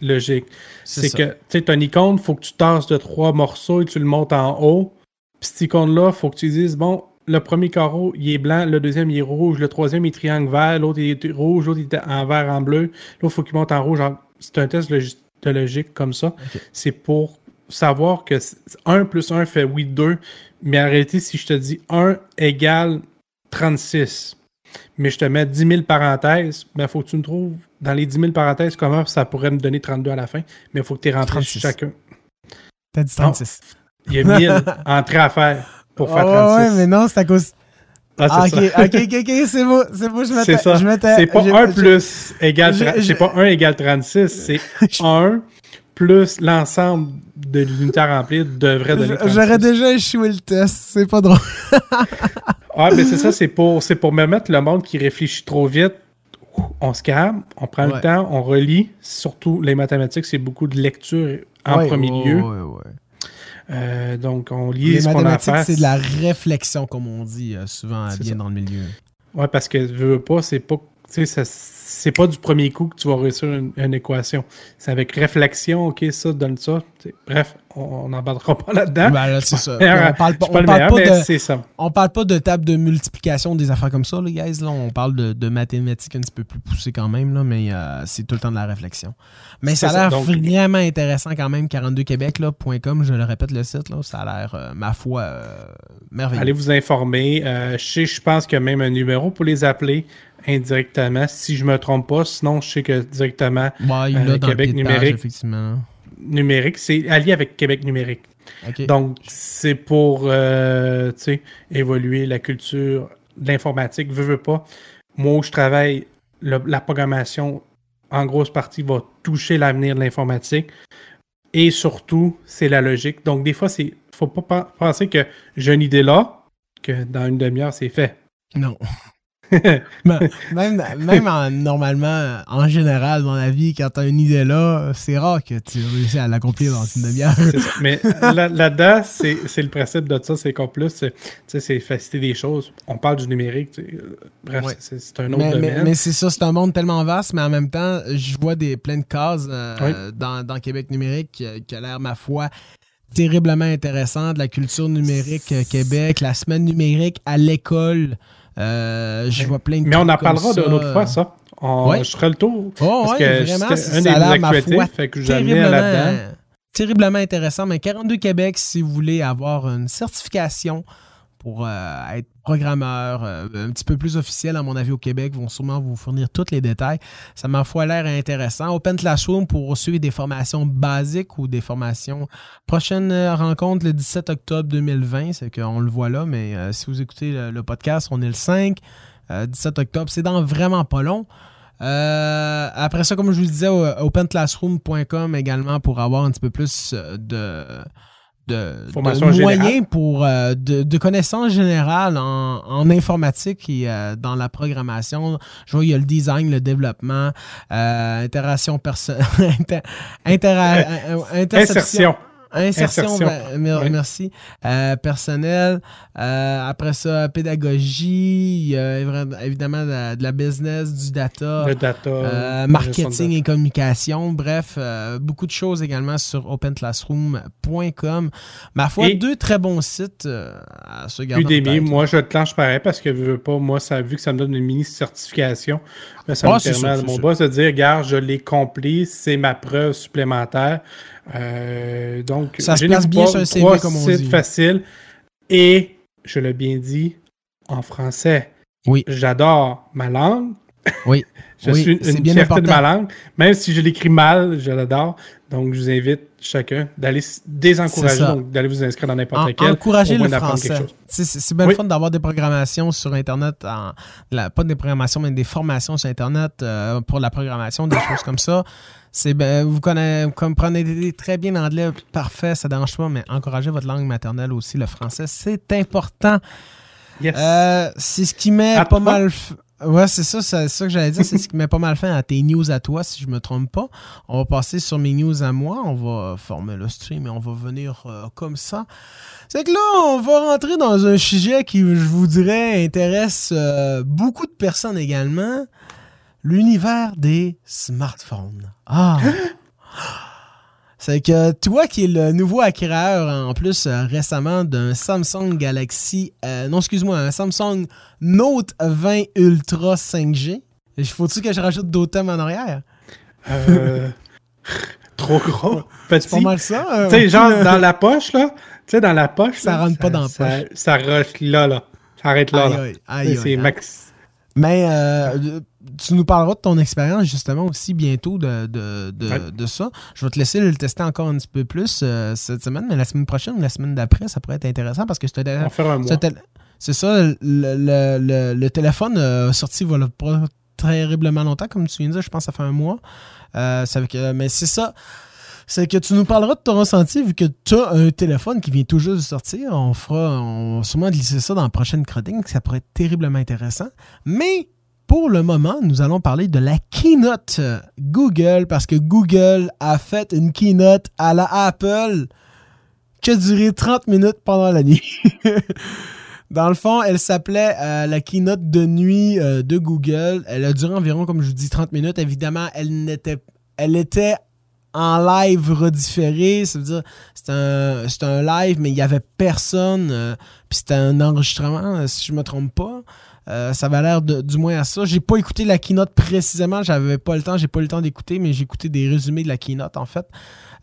logique. C'est que, tu sais, ton icône, il faut que tu tasses de trois morceaux et tu le montes en haut. Puis cette icône-là, il faut que tu dises, bon, le premier carreau, il est blanc, le deuxième, il est rouge, le troisième, il est triangle vert, l'autre, il est rouge, l'autre, il est en vert, en bleu. L'autre, il faut qu'il monte en rouge. C'est un test de logique comme ça. C'est pour savoir que 1 plus 1 fait oui 2, mais en réalité, si je te dis 1 égale 36, mais je te mets 10 000 parenthèses, il ben, faut que tu me trouves dans les 10 000 parenthèses comment ça pourrait me donner 32 à la fin, mais il faut que tu rentres chacun. T'as dit 36. il y a 1000 [laughs] entrées à faire pour faire 36. ouais, mais non, c'est à cause. Ah, ah ok, ok, ok, ok, c'est beau, c'est beau, je m'étais. C'est ça. C'est pas 1 plus égale, c'est pas 1 égale 36, c'est [laughs] 1 plus l'ensemble de l'unité à remplir devrait donner 36. J'aurais déjà échoué le test, c'est pas drôle. [laughs] ah, mais c'est ça, c'est pour, c'est pour me mettre le monde qui réfléchit trop vite. On se calme, on prend le temps, on relit. Surtout les mathématiques, c'est beaucoup de lecture en premier lieu. Ouais, ouais. Euh, donc, on lit ce qu'on a c'est de la réflexion, comme on dit euh, souvent bien dans le milieu. Ouais, parce que je veux pas, c'est pas. Tu sais, c'est pas du premier coup que tu vas réussir une, équation. C'est avec réflexion, ok, ça donne ça. bref, on n'en parlera pas là-dedans. Ben c'est ça. [laughs] on parle, pas, de, ça. On parle pas de table de multiplication, des affaires comme ça, les guys. Là, on parle de, mathématiques un petit peu plus poussées quand même, là, mais euh, c'est tout le temps de la réflexion. Mais ça a l'air vraiment intéressant quand même, 42québec.com, je le répète le site, là, ça a l'air, euh, ma foi, euh, merveilleux. Allez vous informer. je, je pense qu'il y a même un numéro pour les appeler indirectement, si je me trompe pas. Sinon, je sais que directement, euh, Québec numérique, effectivement. numérique, c'est allié avec Québec numérique. Donc, c'est pour euh, évoluer la culture de l'informatique. Veux, veux pas. Moi, où je travaille, la programmation, en grosse partie, va toucher l'avenir de l'informatique. Et surtout, c'est la logique. Donc, des fois, il faut pas penser que j'ai une idée là, que dans une demi-heure, c'est fait. Non. [laughs] même même normalement, en général, dans la vie, quand tu as une idée là, c'est rare que tu réussisses à l'accomplir dans une demi-heure. Mais là-dedans, c'est le principe de ça, c'est qu'en plus, c'est faciliter des choses. On parle du numérique, bref, c'est un autre mais, domaine. Mais, c'est ça, c'est un monde tellement vaste, mais en même temps, je vois des plein de cases euh, dans, dans, Québec numérique qui, qui a l'air, ma foi, terriblement intéressant, de la culture numérique euh, Québec, la semaine numérique à l'école. Euh, je vois plein de Mais on en parlera d'une autre fois, ça. Je ferai le tour. Oh, parce que vraiment, c'est un des actualités, fait que là-dedans. Terriblement intéressant, mais 42 Québec, si vous voulez avoir une certification pour euh, être programmeur euh, un petit peu plus officiel, à mon avis, au Québec, vont sûrement vous fournir tous les détails. Ça m'a foi l'air intéressant. Open Classroom pour suivre des formations basiques ou des formations. Prochaine euh, rencontre le 17 octobre 2020, c'est qu'on le voit là, mais si vous écoutez le, podcast, on est le 5, 17 octobre, c'est dans vraiment pas long. après ça, comme je vous disais, openclassroom.com également pour avoir un petit peu plus de de, moyens pour euh, de, connaissances générales en, informatique et euh, dans la programmation. Je vois il y a le design, le développement, euh, interaction personnelle, [laughs] intersection. [laughs] Insertion, ben, merci. Euh, personnel. Euh, après ça, pédagogie. évidemment de la, business, du data. Euh, marketing et communication. Bref, beaucoup de choses également sur openclassroom.com. Ma foi, deux très bons sites à se garder. Udemy, moi je te lance pareil parce que veux pas, moi, ça, vu que ça me donne une mini certification, ça me ah, permet à mon boss de dire, regarde, je l'ai compris, c'est ma preuve supplémentaire. Euh, donc, ça se place bien sur un CV, comme on dit. facile. Et, je l'ai bien dit, en français. Oui. J'adore ma langue. Oui. [laughs] je suis une bien fierté de ma langue. Même si je l'écris mal, je l'adore. Donc, je vous invite chacun d'aller désencourager, donc d'aller vous inscrire dans n'importe quel. Encourager le français. C'est bien fun d'avoir des programmations sur Internet, en, pas des programmations, mais des formations sur Internet euh, pour la programmation, des choses comme ça. C'est ben, vous comprenez très bien l'anglais, parfait, ça ne dérange pas, mais encouragez votre langue maternelle aussi, le français, c'est important. Euh, c'est ce qui met pas mal. Ouais, c'est ça, c'est ça que j'allais dire. C'est ce qui met pas mal fin à tes news à toi, si je me trompe pas. On va passer sur mes news à moi. On va former le stream et on va venir euh, comme ça. C'est que là, on va rentrer dans un sujet qui, je vous dirais, intéresse euh, beaucoup de personnes également. L'univers des smartphones. Ah! [gasps] C'est que toi qui es le nouveau acquéreur en plus euh, récemment d'un Samsung Galaxy, euh, non excuse-moi, un Samsung Note 20 Ultra 5G, faut-tu que je rajoute d'autres thèmes en arrière? Euh, [laughs] trop gros. C'est pas mal ça. tu sais, genre [laughs] dans la poche, là. Tu sais, dans la poche. Ça rentre pas dans la poche. Ça, rush là, là. Ça arrête là. C'est max. Mais euh, tu nous parleras de ton expérience justement aussi bientôt de, de, de, ça. Je vais te laisser le tester encore un petit peu plus euh, cette semaine, mais la semaine prochaine ou la semaine d'après, ça pourrait être intéressant parce que c'est ça, le, le, téléphone a sorti voilà, pas terriblement longtemps, comme tu viens de dire, je pense que ça fait un mois. Euh, mais c'est ça. C'est que tu nous parleras de ton ressenti vu que tu as un téléphone qui vient tout juste de sortir. On fera on sûrement glisser ça dans la prochaine chronique, ça pourrait être terriblement intéressant. Mais pour le moment, nous allons parler de la keynote Google parce que Google a fait une keynote à la Apple qui a duré 30 minutes pendant la nuit. [laughs] Dans le fond, elle s'appelait euh, la keynote de nuit euh, de Google. Elle a duré environ, comme je vous dis, 30 minutes. Évidemment, elle n'était elle était en live redifféré. Ça veut dire c'est un, un live, mais il n'y avait personne. Euh, puis c'était un enregistrement, si je ne me trompe pas. Euh, ça va l'air du moins à ça. J'ai pas écouté la keynote précisément, j'avais pas le temps, j'ai pas eu le temps d'écouter, mais j'ai écouté des résumés de la keynote en fait.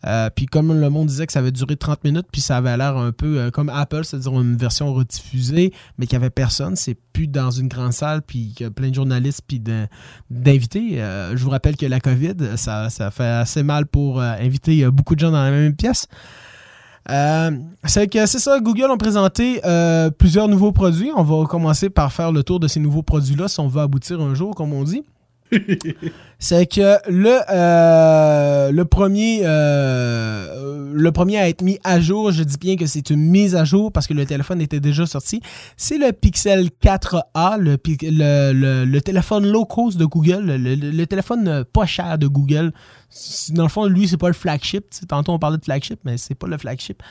Euh, puis comme le monde disait que ça avait duré 30 minutes, puis ça avait l'air un peu euh, comme Apple, c'est-à-dire une version rediffusée, mais qu'il n'y avait personne, c'est plus dans une grande salle, puis qu'il y a plein de journalistes, puis d'invités. je vous rappelle que la COVID, ça, ça fait assez mal pour inviter beaucoup de gens dans la même pièce. Euh, c'est que c'est ça, Google ont présenté euh, plusieurs nouveaux produits. On va commencer par faire le tour de ces nouveaux produits-là si on veut aboutir un jour, comme on dit. C'est que le, euh, le, premier, le premier à être mis à jour, je dis bien que c'est une mise à jour parce que le téléphone était déjà sorti, c'est le Pixel 4a, le, le, téléphone low cost de Google, le, téléphone pas cher de Google dans le fond, lui, c'est pas le flagship. Tantôt, on parlait de flagship, mais c'est pas le flagship.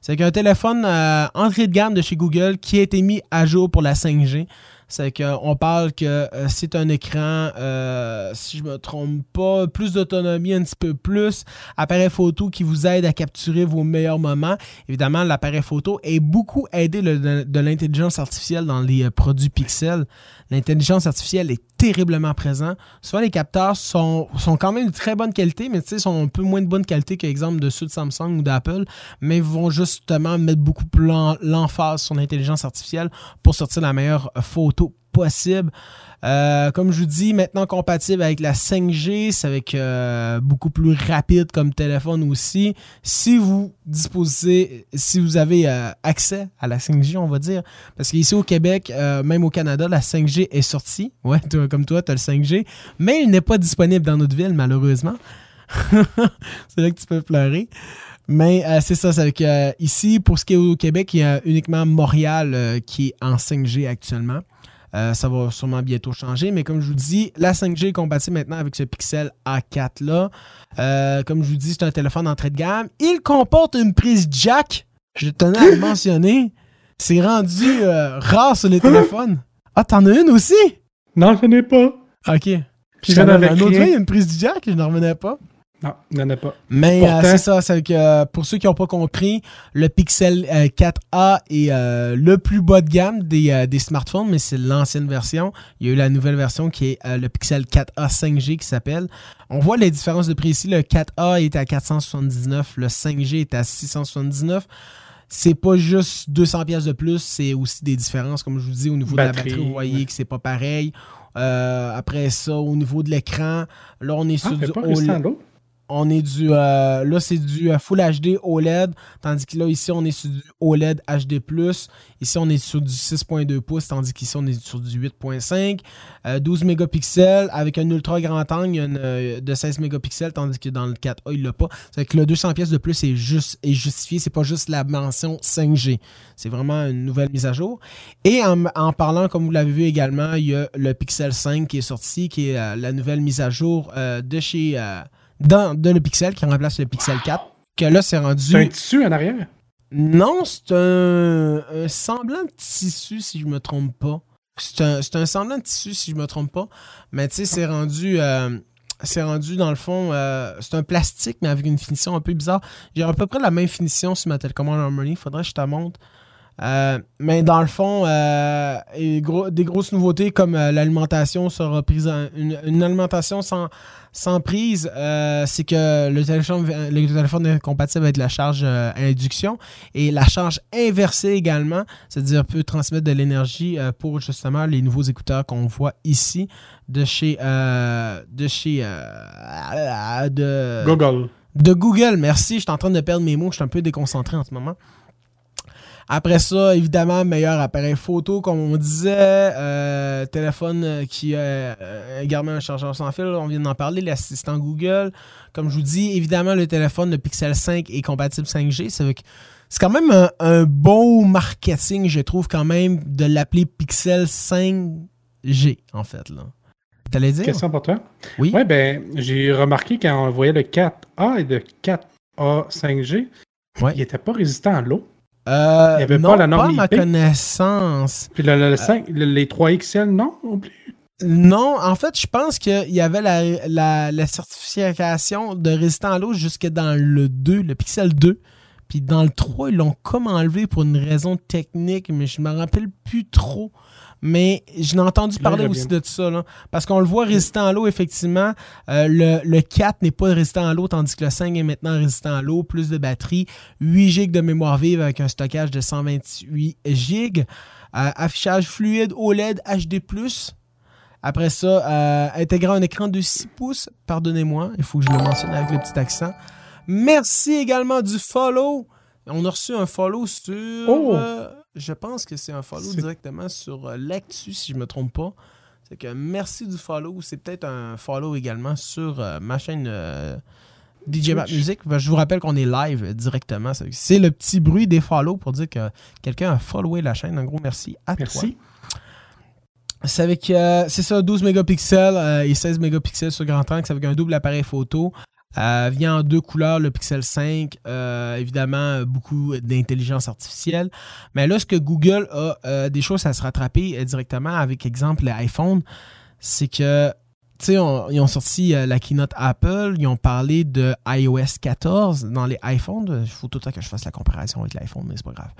C'est qu'un téléphone euh, entrée de gamme de chez Google qui a été mis à jour pour la 5G. C'est qu'on parle que euh, c'est un écran, euh, si je me trompe pas, plus d'autonomie, un petit peu plus, appareil photo qui vous aide à capturer vos meilleurs moments. Évidemment, l'appareil photo est beaucoup aidé de l'intelligence artificielle dans les produits Pixel l'intelligence artificielle est terriblement présente. Souvent, les capteurs sont, quand même de très bonne qualité, mais sont un peu moins de bonne qualité qu'exemple de ceux de Samsung ou d'Apple, mais vont justement mettre beaucoup plus l'emphase sur l'intelligence artificielle pour sortir la meilleure photo possible. Euh, comme je vous dis, maintenant compatible avec la 5G, c'est avec euh, beaucoup plus rapide comme téléphone aussi. Si vous disposez, si vous avez euh, accès à la 5G, on va dire, parce qu'ici au Québec, même au Canada, la 5G est sortie. Ouais, [laughs] comme toi, tu as le 5G, mais il n'est pas disponible dans notre ville, malheureusement. [laughs] c'est là que tu peux pleurer. Mais c'est ça, c'est avec ici, pour ce qui est au Québec, il y a uniquement Montréal qui est en 5G actuellement. Euh, ça va sûrement bientôt changer, mais comme je vous dis, la 5G est compatible maintenant avec ce Pixel A4-là. Euh, comme je vous dis, c'est un téléphone d'entrée de gamme. Il comporte une prise jack. Je tenais à le mentionner. C'est rendu euh, rare sur les [laughs] téléphones. Ah, t'en as une aussi? Non, je n'en ai pas. OK. J'en avais un autre, il y a une prise jack, je n'en revenais pas. Non, il n'y en a pas. Mais euh, c'est ça, c'est que euh, pour ceux qui n'ont pas compris, le Pixel 4A euh, est le plus bas de gamme des, smartphones, mais c'est l'ancienne version. Il y a eu la nouvelle version qui est le Pixel 4A 5G qui s'appelle. On voit les différences de prix ici. Le 4A est à 479, le 5G est à 679 c'est pas juste 200 pièces de plus, c'est aussi des différences, comme je vous dis, au niveau de la batterie, vous voyez que c'est pas pareil. Euh, après ça, au niveau de l'écran, là, on est ah, sur du OLED. On est du. Euh, là, c'est du euh, Full HD OLED. Tandis que là, ici, on est sur du OLED HD. Ici, on est sur du 6.2 pouces. Tandis qu'ici, on est sur du 8.5. 12 mégapixels avec un ultra grand angle de 16 mégapixels. Tandis que dans le 4A, il l'a pas. C'est que le 200 pièces de plus est, juste, est justifié. C'est pas juste la mention 5G. C'est vraiment une nouvelle mise à jour. Et en, parlant, comme vous l'avez vu également, il y a le Pixel 5 qui est sorti, qui est la nouvelle mise à jour de chez dans, de le Pixel qui remplace le Pixel 4. Que là, c'est rendu. C'est un tissu en arrière? Non, c'est un, semblant de tissu, si je me trompe pas. C'est un, semblant de tissu, si je me trompe pas. Mais tu sais, c'est rendu. Euh, c'est rendu dans le fond, euh, c'est un plastique, mais avec une finition un peu bizarre. J'ai à peu près la même finition sur ma télécommande Harmony. Faudrait que je te montre. Euh, mais dans le fond, des grosses nouveautés comme l'alimentation sera prise une, alimentation sans, sans prise, euh, c'est que le téléphone, le téléphone est compatible avec la charge euh, à induction et la charge inversée également, c'est-à-dire peut transmettre de l'énergie euh, pour justement les nouveaux écouteurs qu'on voit ici de chez de chez de Google. De Google, merci. Je suis en train de perdre mes mots, je suis un peu déconcentré en ce moment. Après ça, évidemment, meilleur appareil photo, comme on disait. Euh, téléphone qui a euh, également un chargeur sans fil, on vient d'en parler. L'assistant Google. Comme je vous dis, évidemment, le téléphone, le Pixel 5 est compatible 5G. C'est quand même un, beau marketing, je trouve, quand même, de l'appeler Pixel 5G, en fait. là. T'allais dire? Question pour toi? Oui. Ouais, ben, j'ai remarqué quand on voyait le 4A et le 4A 5G, il n'était pas résistant à l'eau. Euh, il n'y avait pas la norme pas ma connaissance. Puis le, 5, les 3XL, non non plus? Non, en fait, je pense qu'il y avait la, la, certification de résistant à l'eau jusque dans le 2, le Pixel 2. Puis dans le 3, ils l'ont comme enlevé pour une raison technique, mais je ne me rappelle plus trop. Mais je n'ai entendu parler aussi de ça. Là, parce qu'on le voit résistant à l'eau, effectivement. Euh, le, le, 4 n'est pas résistant à l'eau, tandis que le 5 est maintenant résistant à l'eau. Plus de batterie, 8 GB de mémoire vive avec un stockage de 128 GB. Euh, affichage fluide OLED HD. Après ça, euh, intégrant un écran de 6 pouces. Pardonnez-moi, il faut que je le mentionne avec le petit accent. Merci également du follow. On a reçu un follow sur. Oh! Je pense que c'est un follow directement sur euh, l'actu, si je ne me trompe pas. C'est que merci du follow. C'est peut-être un follow également sur euh, ma chaîne euh, DJ Map Music. je vous rappelle qu'on est live directement. C'est le petit bruit des follow pour dire que quelqu'un a followé la chaîne. Un gros merci à toi. C'est avec, c'est ça, 12 mégapixels et 16 mégapixels sur grand angle. C'est avec un double appareil photo. Euh, vient en deux couleurs, le Pixel 5, euh, évidemment, beaucoup d'intelligence artificielle. Mais là, ce que Google a euh, des choses à se rattraper directement avec, exemple, l'iPhone, c'est que, tu sais, ils ont sorti la keynote Apple, ils ont parlé de iOS 14 dans les iPhones. Il faut tout le temps que je fasse la comparaison avec l'iPhone, mais c'est pas grave.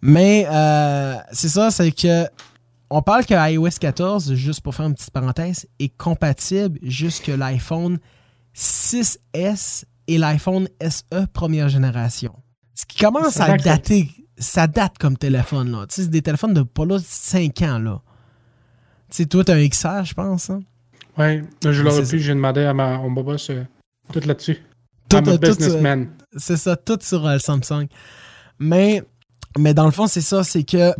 Mais c'est ça, c'est que on parle que iOS 14, juste pour faire une petite parenthèse, est compatible jusque l'iPhone 6S et l'iPhone SE première génération. Ce qui commence à dater, ça date comme téléphone, là. c'est des téléphones de pas là 5 ans, là. Tu sais, toi, t'as un XR, je pense, hein? Ouais, je l'aurais pu, j'ai demandé à ma, mon boss euh, tout là-dessus. Tout, I'm businessman. C'est ça, tout sur euh, le Samsung. Mais, mais dans le fond, c'est ça, c'est que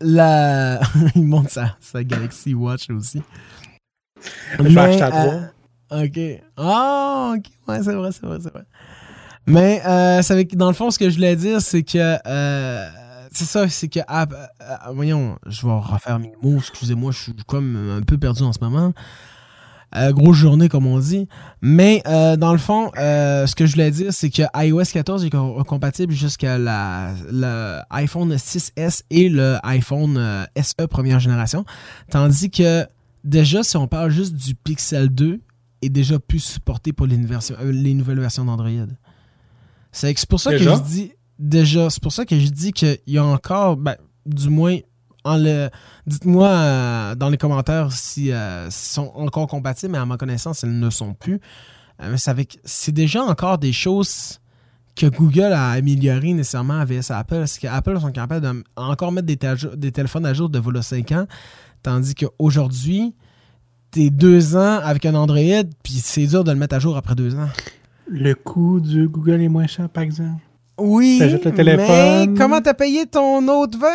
la... [laughs] Il montre sa, sa Galaxy Watch aussi. Je vais acheter à toi. OK. Ah, OK. Ouais, c'est vrai, c'est vrai, c'est vrai. Mais euh, dans le fond, ce que je voulais dire, c'est que. Euh, c'est ça, c'est que. Ah, euh, voyons, je vais refaire mes mots. Excusez-moi, je suis comme un peu perdu en ce moment. grosse journée, comme on dit. Mais dans le fond, ce que je voulais dire, c'est que iOS 14 est compatible jusqu'à l'iPhone 6S et le iPhone SE première génération. Tandis que déjà, si on parle juste du Pixel 2, est déjà plus supporté pour les, euh, les nouvelles versions d'Android. C'est pour ça que je dis déjà, c'est pour ça que je dis qu'il y a encore, ben, du moins, dites-moi euh, dans les commentaires si euh, sont encore compatibles, mais à ma connaissance, elles ne sont plus. mais c'est déjà encore des choses que Google a amélioré nécessairement avec Apple. C'est qu'Apple sont capables de encore mettre des, téléphones à jour de voilà 5 ans, tandis qu'aujourd'hui, t'es deux ans avec un Android, puis c'est dur de le mettre à jour après deux ans. Le coût du Google est moins cher, par exemple. Oui, le téléphone. mais comment t'as payé ton Note 20?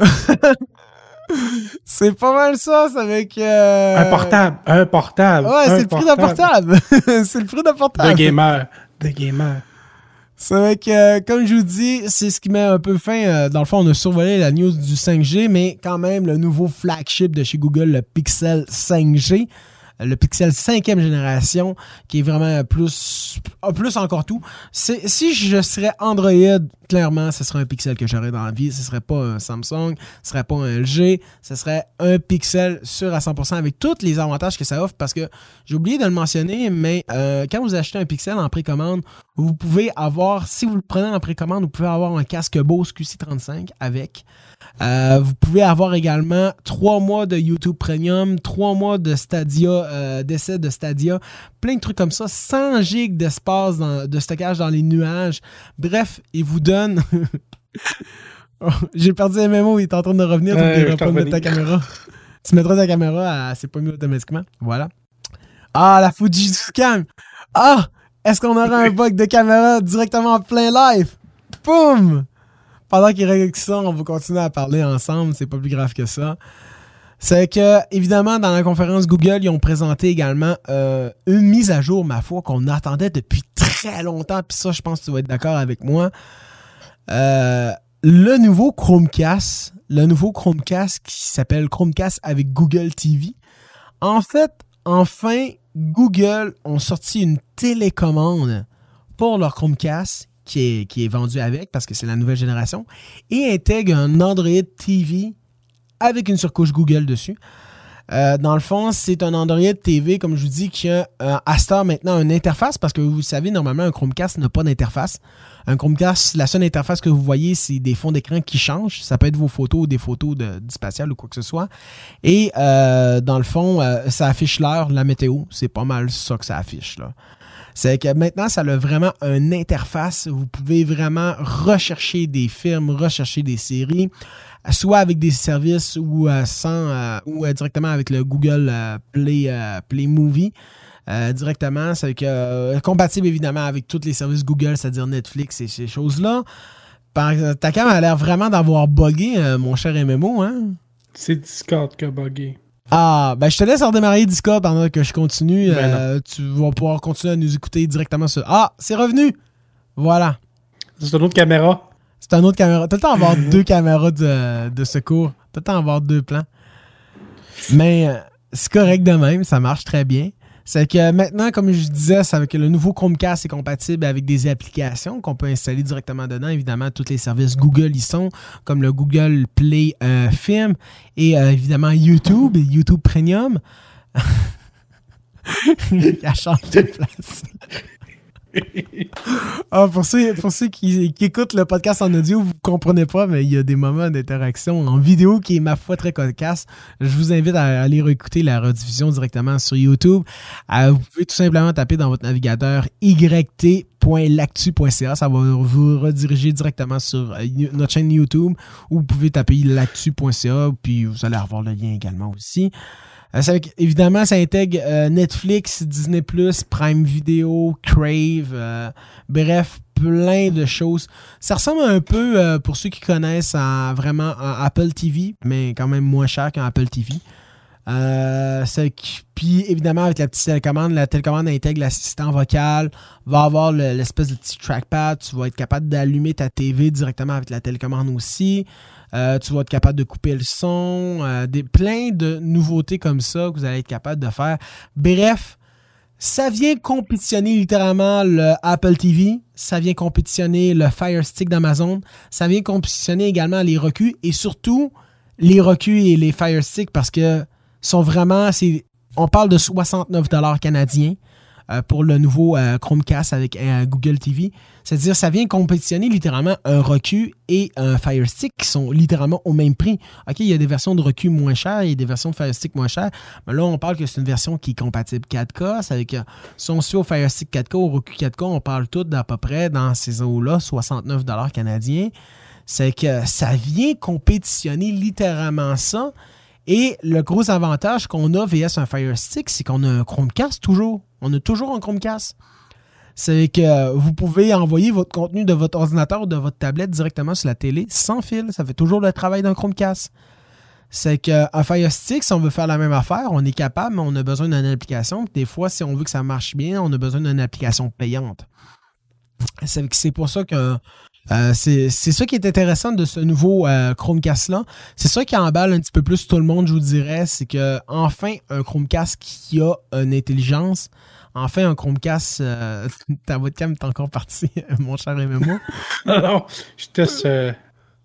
[laughs] c'est pas mal ça, c'est avec... Euh, un portable, un portable. Ouais, c'est le prix d'un portable. [laughs] c'est le prix d'un portable. De gamer, de gamer. C'est vrai que, comme je vous dis, c'est ce qui met un peu fin. Euh, dans le fond, on a survolé la news du 5G, mais quand même, le nouveau flagship de chez Google, le Pixel 5G, le Pixel 5e génération, qui est vraiment plus, plus encore tout. Si je serais Android, clairement, ce serait un Pixel que j'aurais dans la vie. Ce serait pas un Samsung, ce serait pas un LG, ce serait un Pixel sûr à 100% avec tous les avantages que ça offre parce que j'ai oublié de le mentionner, mais euh, quand vous achetez un Pixel en précommande, vous pouvez avoir, si vous le prenez en précommande, vous pouvez avoir un casque Bose QC35 avec. Euh, vous pouvez avoir également trois mois de YouTube Premium, trois mois de Stadia, euh, d'essai de Stadia, plein de trucs comme ça, 100 gigs d'espace de stockage dans les nuages. Bref, il vous donne. [laughs] Oh, j'ai perdu un mémo, il est en train de revenir, tu ne pas mettre ta caméra. tu mettras ta caméra à c'est pas mieux automatiquement. Voilà. Ah, la Fujicam! Ah! Est-ce qu'on aura un bug de caméra directement en plein live? Boum! Pendant qu'il règle ça, on va continuer à parler ensemble. C'est pas plus grave que ça. C'est que, évidemment, dans la conférence Google, ils ont présenté également euh, une mise à jour, ma foi, qu'on attendait depuis très longtemps. Puis ça, je pense que tu vas être d'accord avec moi. Euh, le nouveau Chromecast, le nouveau Chromecast qui s'appelle Chromecast avec Google TV. En fait, enfin, Google ont sorti une télécommande pour leur Chromecast qui est, vendu avec parce que c'est la nouvelle génération et intègre un Android TV avec une surcouche Google dessus. Euh, dans le fond, c'est un Android TV, comme je vous dis, qui a euh, à maintenant une interface parce que vous savez, normalement, un Chromecast n'a pas d'interface. Un Chromecast, la seule interface que vous voyez, c'est des fonds d'écran qui changent. Ça peut être vos photos ou des photos de, ou quoi que ce soit. Et euh, dans le fond, ça affiche l'heure, la météo. C'est pas mal ça que ça affiche. Là. C'est que maintenant, ça a vraiment une interface. Vous pouvez vraiment rechercher des films, rechercher des séries, soit avec des services ou euh, sans euh, ou euh, directement avec le Google Play, Play Movie. directement, c'est que compatible évidemment avec tous les services Google, c'est-à-dire Netflix et ces choses-là. Ta cam a l'air vraiment d'avoir buggé, mon cher MMO, hein? C'est Discord qui a buggé. Ah, ben je te laisse redémarrer Discord pendant que je continue. Ben euh, tu vas pouvoir continuer à nous écouter directement sur. Ah, c'est revenu! Voilà. C'est une autre caméra. C'est une autre caméra. T'as le temps d'avoir deux caméras de, de secours. T'as le temps d'avoir deux plans. Mais euh, c'est correct de même, ça marche très bien. C'est que maintenant, comme je disais, c'est le nouveau Chromecast est compatible avec des applications qu'on peut installer directement dedans. Évidemment, tous les services Google y sont, comme le Google Play euh, Film et euh, évidemment YouTube, YouTube Premium. [laughs] Il a de place. [laughs] ah, pour ceux, pour ceux qui, écoutent le podcast en audio, vous ne comprenez pas, mais il y a des moments d'interaction en vidéo qui est, ma foi, très cocasse. Je vous invite à aller écouter la rediffusion directement sur YouTube. Euh, vous pouvez tout simplement taper dans votre navigateur yt.lactu.ca. Ça va vous rediriger directement sur euh, notre chaîne YouTube ou vous pouvez taper lactu.ca puis vous allez avoir le lien également aussi. Euh, évidemment, ça intègre euh, Netflix, Disney+, Prime Video, Crave, euh, bref, plein de choses. Ça ressemble un peu, pour ceux qui connaissent, à vraiment Apple TV, mais quand même moins cher qu'un Apple TV. puis évidemment, avec la petite télécommande, la télécommande intègre l'assistant vocal, va avoir l'espèce de petit trackpad, tu vas être capable d'allumer ta TV directement avec la télécommande aussi. Euh, tu vas être capable de couper le son, euh, des, plein de nouveautés comme ça que vous allez être capable de faire. Bref, ça vient compétitionner littéralement le Apple TV, ça vient compétitionner le Fire Stick d'Amazon, ça vient compétitionner également les recus et surtout les recus et les Fire Stick parce que sont vraiment, on parle de 69 dollars canadiens. Pour le nouveau Chromecast avec Google TV. C'est-à-dire, ça vient compétitionner littéralement un Roku et un Fire Stick qui sont littéralement au même prix. OK, il y a des versions de Roku moins chères et des versions de Fire Stick moins chères. Mais là, on parle que c'est une version qui est compatible 4K. C'est avec, si on suit au Fire Stick 4K, au Roku 4K, on parle tout d'à peu près dans ces eaux-là, 69 canadiens. C'est que ça vient compétitionner littéralement ça. Et le gros avantage qu'on a VS un Fire Stick, c'est qu'on a un Chromecast toujours. On a toujours un Chromecast c'est que vous pouvez envoyer votre contenu de votre ordinateur ou de votre tablette directement sur la télé sans fil. Ça fait toujours le travail d'un Chromecast. C'est qu'un Fire on veut faire la même affaire, on est capable, mais on a besoin d'une application. Des fois, si on veut que ça marche bien, on a besoin d'une application payante. C'est pour ça que euh, c'est ça qui est intéressant de ce nouveau euh, Chromecast-là. C'est ça qui emballe un petit peu plus tout le monde, je vous dirais. C'est que enfin un Chromecast qui a une intelligence, Enfin, un Chromecast, euh, [laughs] ta webcam est encore partie, [laughs] mon cher MMO. [laughs] non, non, je teste euh,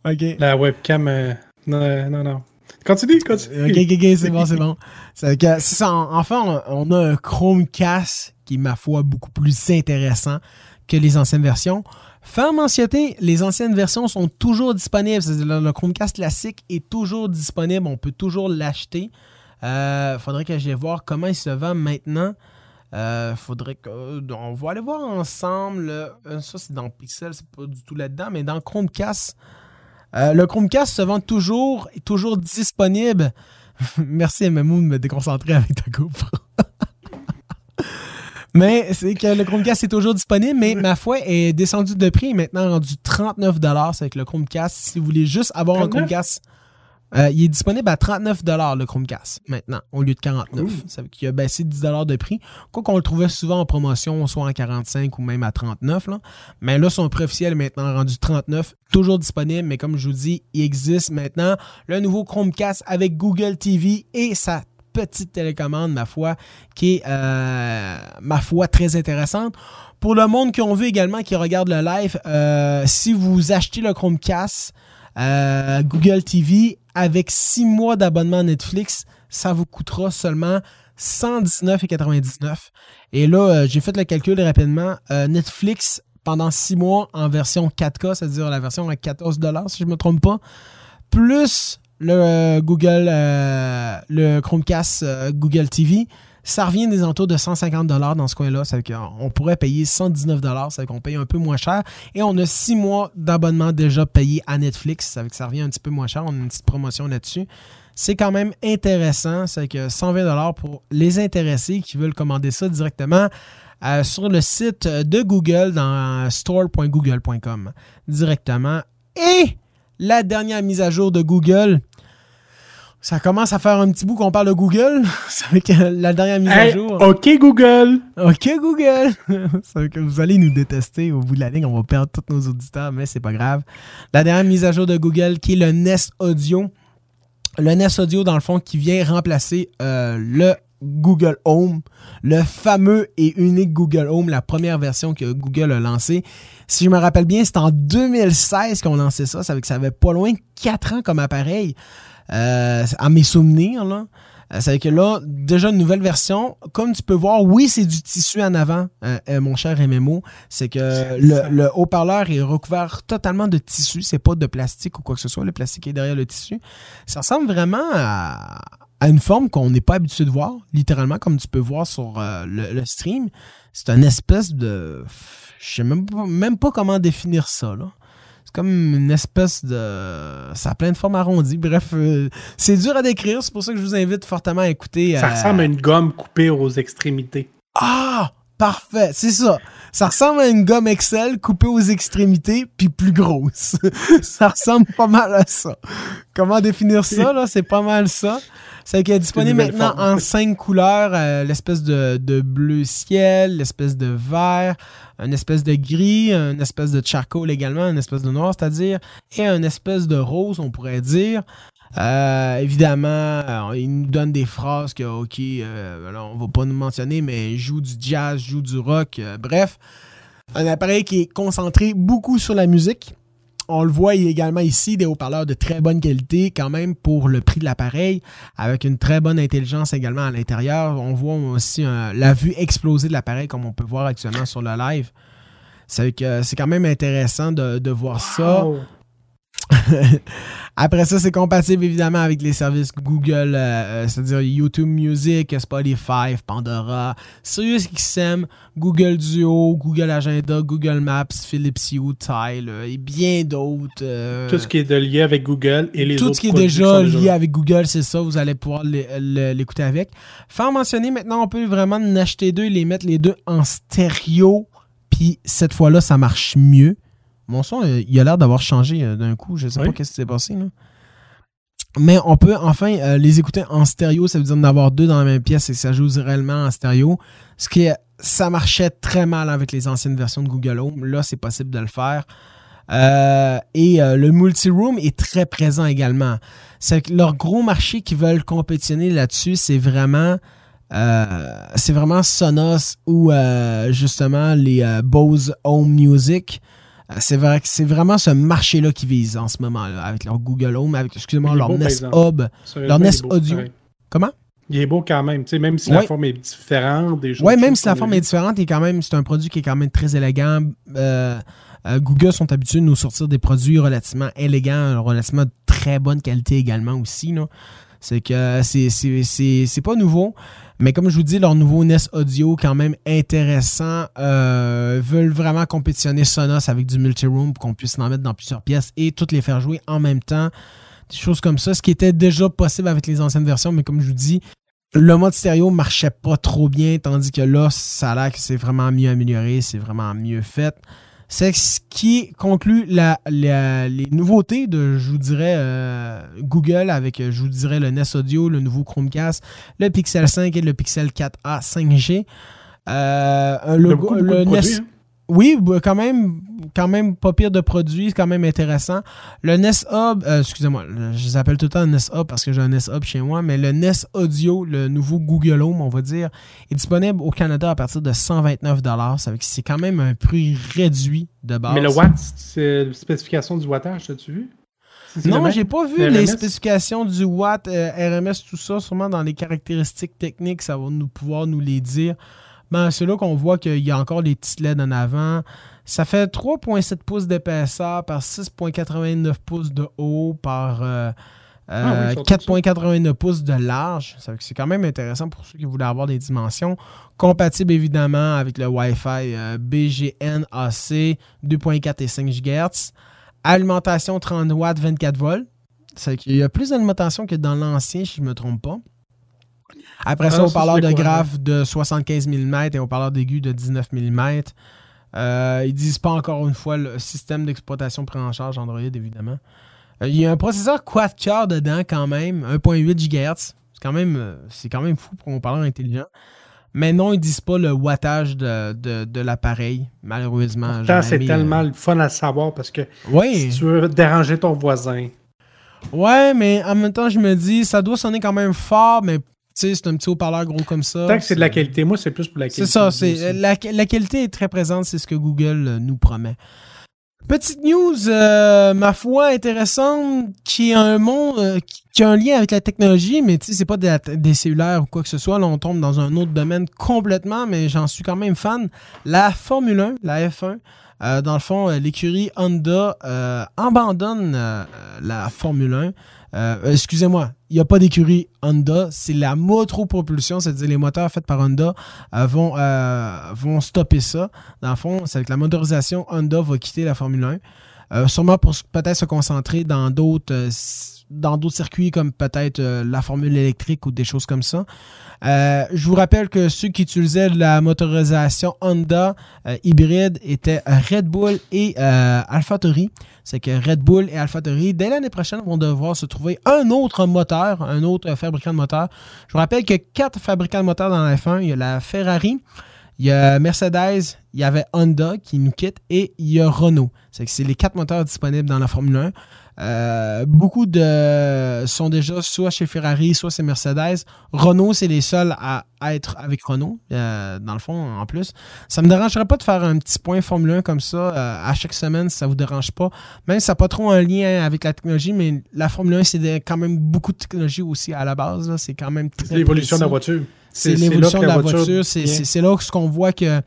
la webcam. Non, non, non. Continue, continue. Ok, ok, ok, c'est bon, c'est bon. C'est ça, enfin, on a un Chromecast qui est, ma foi, beaucoup plus intéressant que les anciennes versions. Fin mentionner, les anciennes versions sont toujours disponibles. Le, Chromecast classique est toujours disponible. On peut toujours l'acheter. Il faudrait que j'aille voir comment il se vend maintenant. Euh, faudrait que. Euh, on va aller voir ensemble. Euh, ça, c'est dans Pixel, c'est pas du tout là-dedans, mais dans Chromecast. le Chromecast se vend toujours, toujours disponible. [laughs] Merci MMO de me déconcentrer avec ta GoPro. [laughs] mais c'est que le Chromecast est toujours disponible, mais ma foi est descendu de prix, maintenant rendu 39$. C'est avec le Chromecast. Si vous voulez juste avoir un Chromecast. Euh, il est disponible à 39 le Chromecast maintenant, au lieu de 49. Ça veut qu'il a baissé 10 de prix. Quoi qu'on le trouvait souvent en promotion, soit en 45 ou même à 39. Mais là, son prix officiel est maintenant rendu 39, toujours disponible. Mais comme je vous dis, il existe maintenant le nouveau Chromecast avec Google TV et sa petite télécommande, ma foi, qui est, euh, ma foi, très intéressante. Pour le monde qui ont vu également, qui regarde le live, euh, si vous achetez le Chromecast, Google TV avec six mois d'abonnement Netflix, ça vous coûtera seulement 119,99. Et là, euh, j'ai fait le calcul rapidement. Euh, Netflix, pendant six mois en version 4K, c'est-à-dire la version à 14 si je ne me trompe pas, plus le euh, Google, le Chromecast Google TV, ça revient des entours de 150 dans ce coin-là. Ça on pourrait payer 119 ça veut qu'on paye un peu moins cher. Et on a six mois d'abonnement déjà payé à Netflix. Ça veut que ça revient un petit peu moins cher. On a une petite promotion là-dessus. C'est quand même intéressant. C'est que 120 pour les intéressés qui veulent commander ça directement. Euh, sur le site de Google dans store.google.com directement. Et la dernière mise à jour de Google, ça commence à faire un petit bout qu'on parle de Google. [laughs] Ça fait que la dernière mise à jour. OK, Google. OK, Google. [laughs] Ça veut que vous allez nous détester au bout de la ligne. On va perdre tous nos auditeurs, mais c'est pas grave. La dernière mise à jour de Google qui est le Nest Audio. Le Nest Audio, dans le fond, qui vient remplacer euh, le Google Home, le fameux et unique Google Home, la première version que Google a lancée. Si je me rappelle bien, c'est en 2016 qu'on lancé ça. Ça veut que ça avait pas loin de 4 ans comme appareil. Euh, à mes souvenirs. Là. Euh, c'est que là, déjà une nouvelle version. Comme tu peux voir, oui, c'est du tissu en avant, euh, mon cher MMO. C'est que le, haut-parleur est recouvert totalement de tissu. C'est pas de plastique ou quoi que ce soit. Le plastique est derrière le tissu. Ça ressemble vraiment à, une forme qu'on n'est pas habitué de voir, littéralement, comme tu peux voir sur le, stream. C'est une espèce de. Je sais même même pas comment définir ça. Là comme une espèce de. Ça a plein de formes arrondies. Bref, euh, c'est dur à décrire. C'est pour ça que je vous invite fortement à écouter. Ça ressemble à une gomme coupée aux extrémités. Ah! Parfait, c'est ça. Ça ressemble à une gomme Excel coupée aux extrémités puis plus grosse. [laughs] ça ressemble pas mal à ça. Comment définir ça là? C'est pas mal ça. C'est qu'elle est disponible maintenant en cinq couleurs euh, l'espèce de, de, bleu ciel, l'espèce de vert, une espèce de gris, une espèce de charcoal également, une espèce de noir, c'est-à-dire, et une espèce de rose, on pourrait dire. Euh, évidemment, euh, il nous donne des phrases que, ok, euh, on va pas nous mentionner, mais joue du jazz, joue du rock, bref. Un appareil qui est concentré beaucoup sur la musique. on le voit également ici, des haut-parleurs de très bonne qualité quand même pour le prix de l'appareil, avec une très bonne intelligence également à l'intérieur. On voit aussi la vue explosée de l'appareil comme on peut voir actuellement sur le live. C'est quand même intéressant de, voir ça. [laughs] Après ça, c'est compatible évidemment avec les services Google, euh, euh, c'est-à-dire YouTube Music, Spotify, Pandora, SiriusXM, Google Duo, Google Agenda, Google Maps, Philips Hue, Tile euh, et bien d'autres. tout ce qui est de lié avec Google et les tout autres. Tout ce qui est déjà lié avec Google, c'est ça, vous allez pouvoir l'écouter avec. Faire mentionner, maintenant, on peut vraiment en acheter deux et les mettre les deux en stéréo. Puis cette fois-là, ça marche mieux. Mon son, euh, il a l'air d'avoir changé euh, d'un coup. Je sais pas qu'est-ce qui s'est passé. Là. Mais on peut enfin euh, les écouter en stéréo. Ça veut dire d'avoir deux dans la même pièce et ça joue réellement en stéréo. Ce qui ça marchait très mal avec les anciennes versions de Google Home. Là, c'est possible de le faire. et le multi-room est très présent également. C'est leur gros marché qui veulent compétitionner là-dessus, c'est vraiment c'est vraiment Sonos ou justement les Bose Home Music. Euh, c'est vrai que c'est vraiment ce marché-là qu'ils visent en ce moment, avec leur Google Home, avec, excusez-moi, leur Nest Hub, leur Nest Audio. Comment? Il est beau quand même, même si la forme est différente. Oui, même si la forme est différente, quand même, c'est un produit qui est quand même très élégant. Euh, euh, Google sont habitués de nous sortir des produits relativement élégants, relativement de très bonne qualité également aussi. C'est que c'est pas nouveau. Mais comme je vous dis, leur nouveau NES Audio, quand même intéressant, euh, veulent vraiment compétitionner Sonos avec du multi-room pour qu'on puisse en mettre dans plusieurs pièces et toutes les faire jouer en même temps. Des choses comme ça, ce qui était déjà possible avec les anciennes versions, mais comme je vous dis, le mode stéréo marchait pas trop bien, tandis que là, ça a l'air que c'est vraiment mieux amélioré, c'est vraiment mieux fait. C'est ce qui conclut les nouveautés de, je vous dirais, euh, Google avec, je vous dirais, le NES Audio, le nouveau Chromecast, le Pixel 5 et le Pixel 4a 5G. Euh, le, le, NES, oui, bah, quand même, quand même pas pire de produits, quand même intéressant. Le NES Hub, euh, excusez-moi, je les appelle tout le temps NES Hub parce que j'ai un NES Hub chez moi, mais le NES Audio, le nouveau Google Home, on va dire, est disponible au Canada à partir de 129 Ça veut c'est quand même un prix réduit de base. Mais le watt, c'est la spécification du wattage, as-tu vu? Non, j'ai pas vu les spécifications du watt, euh, RMS, tout ça. Sûrement dans les caractéristiques techniques, ça va nous pouvoir nous les dire. Ben, c'est là qu'on voit qu'il y a encore des petites LED en avant. Ça fait 3,7 pouces d'épaisseur par 6,89 pouces de haut par 4,89 euh, ah pouces de large. C'est quand même intéressant pour ceux qui voulaient avoir des dimensions. Compatible évidemment avec le Wi-Fi euh, BGN AC 2.4 et 5 GHz. Alimentation 30 watts, 24 volts. Il y a plus d'alimentation que dans l'ancien, si je ne me trompe pas. Après ça, ah, on parle de graphe de 75 mm et on parle d'aigu de 19 mm. Euh, ils disent pas encore une fois le système d'exploitation pris en charge Android, évidemment. Euh, il y a un processeur quad-core dedans quand même, 1.8 GHz. C'est quand, même, euh, quand même fou pour un parleur intelligent. Mais non, ils disent pas le wattage de, l'appareil, malheureusement. c'est tellement le fun à savoir parce que si tu veux déranger ton voisin. Ouais, mais en même temps, je me dis, ça doit sonner quand même fort, mais c'est un petit haut-parleur gros comme ça. Tant que c'est de la qualité, moi, c'est plus pour la qualité. C'est ça, c'est la, qualité est très présente, c'est ce que Google euh, nous promet. Petite news, euh, ma foi, intéressante, qui a un monde, euh, qui a un lien avec la technologie, mais tu sais, c'est pas des, cellulaires ou quoi que ce soit. Là, on tombe dans un autre domaine complètement, mais j'en suis quand même fan. La Formule 1, la F1. dans le fond, l'écurie Honda abandonne la Formule 1. Euh, excusez-moi, il n'y a pas d'écurie Honda, c'est la motopropulsion, c'est-à-dire les moteurs faits par Honda euh, vont, euh, vont stopper ça. Dans le fond, c'est avec la motorisation, Honda va quitter la Formule 1. Sûrement pour peut-être se concentrer dans d'autres dans d'autres circuits comme peut-être la formule électrique ou des choses comme ça. je vous rappelle que ceux qui utilisaient la motorisation Honda hybride étaient Red Bull et AlphaTauri c'est que Red Bull et AlphaTauri, dès l'année prochaine, vont devoir se trouver un autre moteur, un autre fabricant de moteur. Je vous rappelle qu'il y a quatre fabricants de moteurs dans la F1. Il y a la Ferrari, Il y a Mercedes, il y avait Honda qui nous quitte et il y a Renault. C'est les quatre moteurs disponibles dans la Formule 1. Euh, beaucoup de sont déjà soit chez Ferrari, soit chez Mercedes. Renault, c'est les seuls à, être avec Renault, euh, dans le fond, en plus. Ça me dérangerait pas de faire un petit point Formule 1 comme ça euh, à chaque semaine, si ça vous dérange pas. Même si ça n'a pas trop un lien avec la technologie, mais la Formule 1, c'est quand même beaucoup de technologie aussi à la base. C'est quand même C'est l'évolution de la voiture. C'est l'évolution de la voiture. C'est là qu'on voit que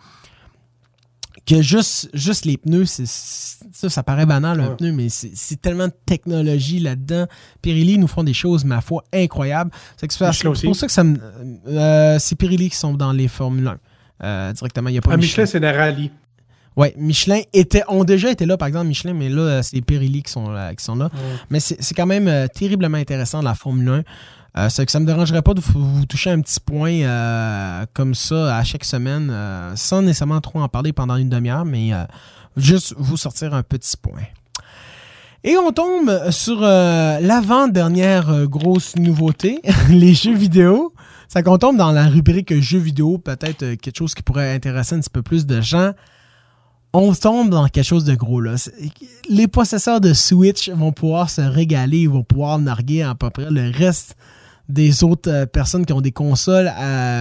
que juste, juste les pneus, c'est, ça, ça paraît banal un pneu, mais c'est, tellement de technologie là-dedans. Pirelli nous font des choses, ma foi, incroyables. C'est, pour ça que ça me. Euh, c'est Pirelli qui sont dans les Formule 1 euh, directement. Il y a pas ah, Michelin, c'est des rallyes. Oui, Michelin était, ont déjà été là, par exemple, Michelin, mais là, c'est Pirelli qui sont, qui sont là. Mais c'est, quand même euh, terriblement intéressant, la Formule 1. Euh, c'est que ça ne me dérangerait pas de vous, toucher un petit point euh, comme ça à chaque semaine, euh, sans nécessairement trop en parler pendant une demi-heure, mais juste vous sortir un petit point. Et on tombe sur l'avant-dernière grosse nouveauté, [laughs] les jeux vidéo. Ça qu'on tombe dans la rubrique jeux vidéo, peut-être quelque chose qui pourrait intéresser un petit peu plus de gens. On tombe dans quelque chose de gros là. Les possesseurs de Switch vont pouvoir se régaler, ils vont pouvoir narguer à peu près le reste des autres euh, personnes qui ont des consoles,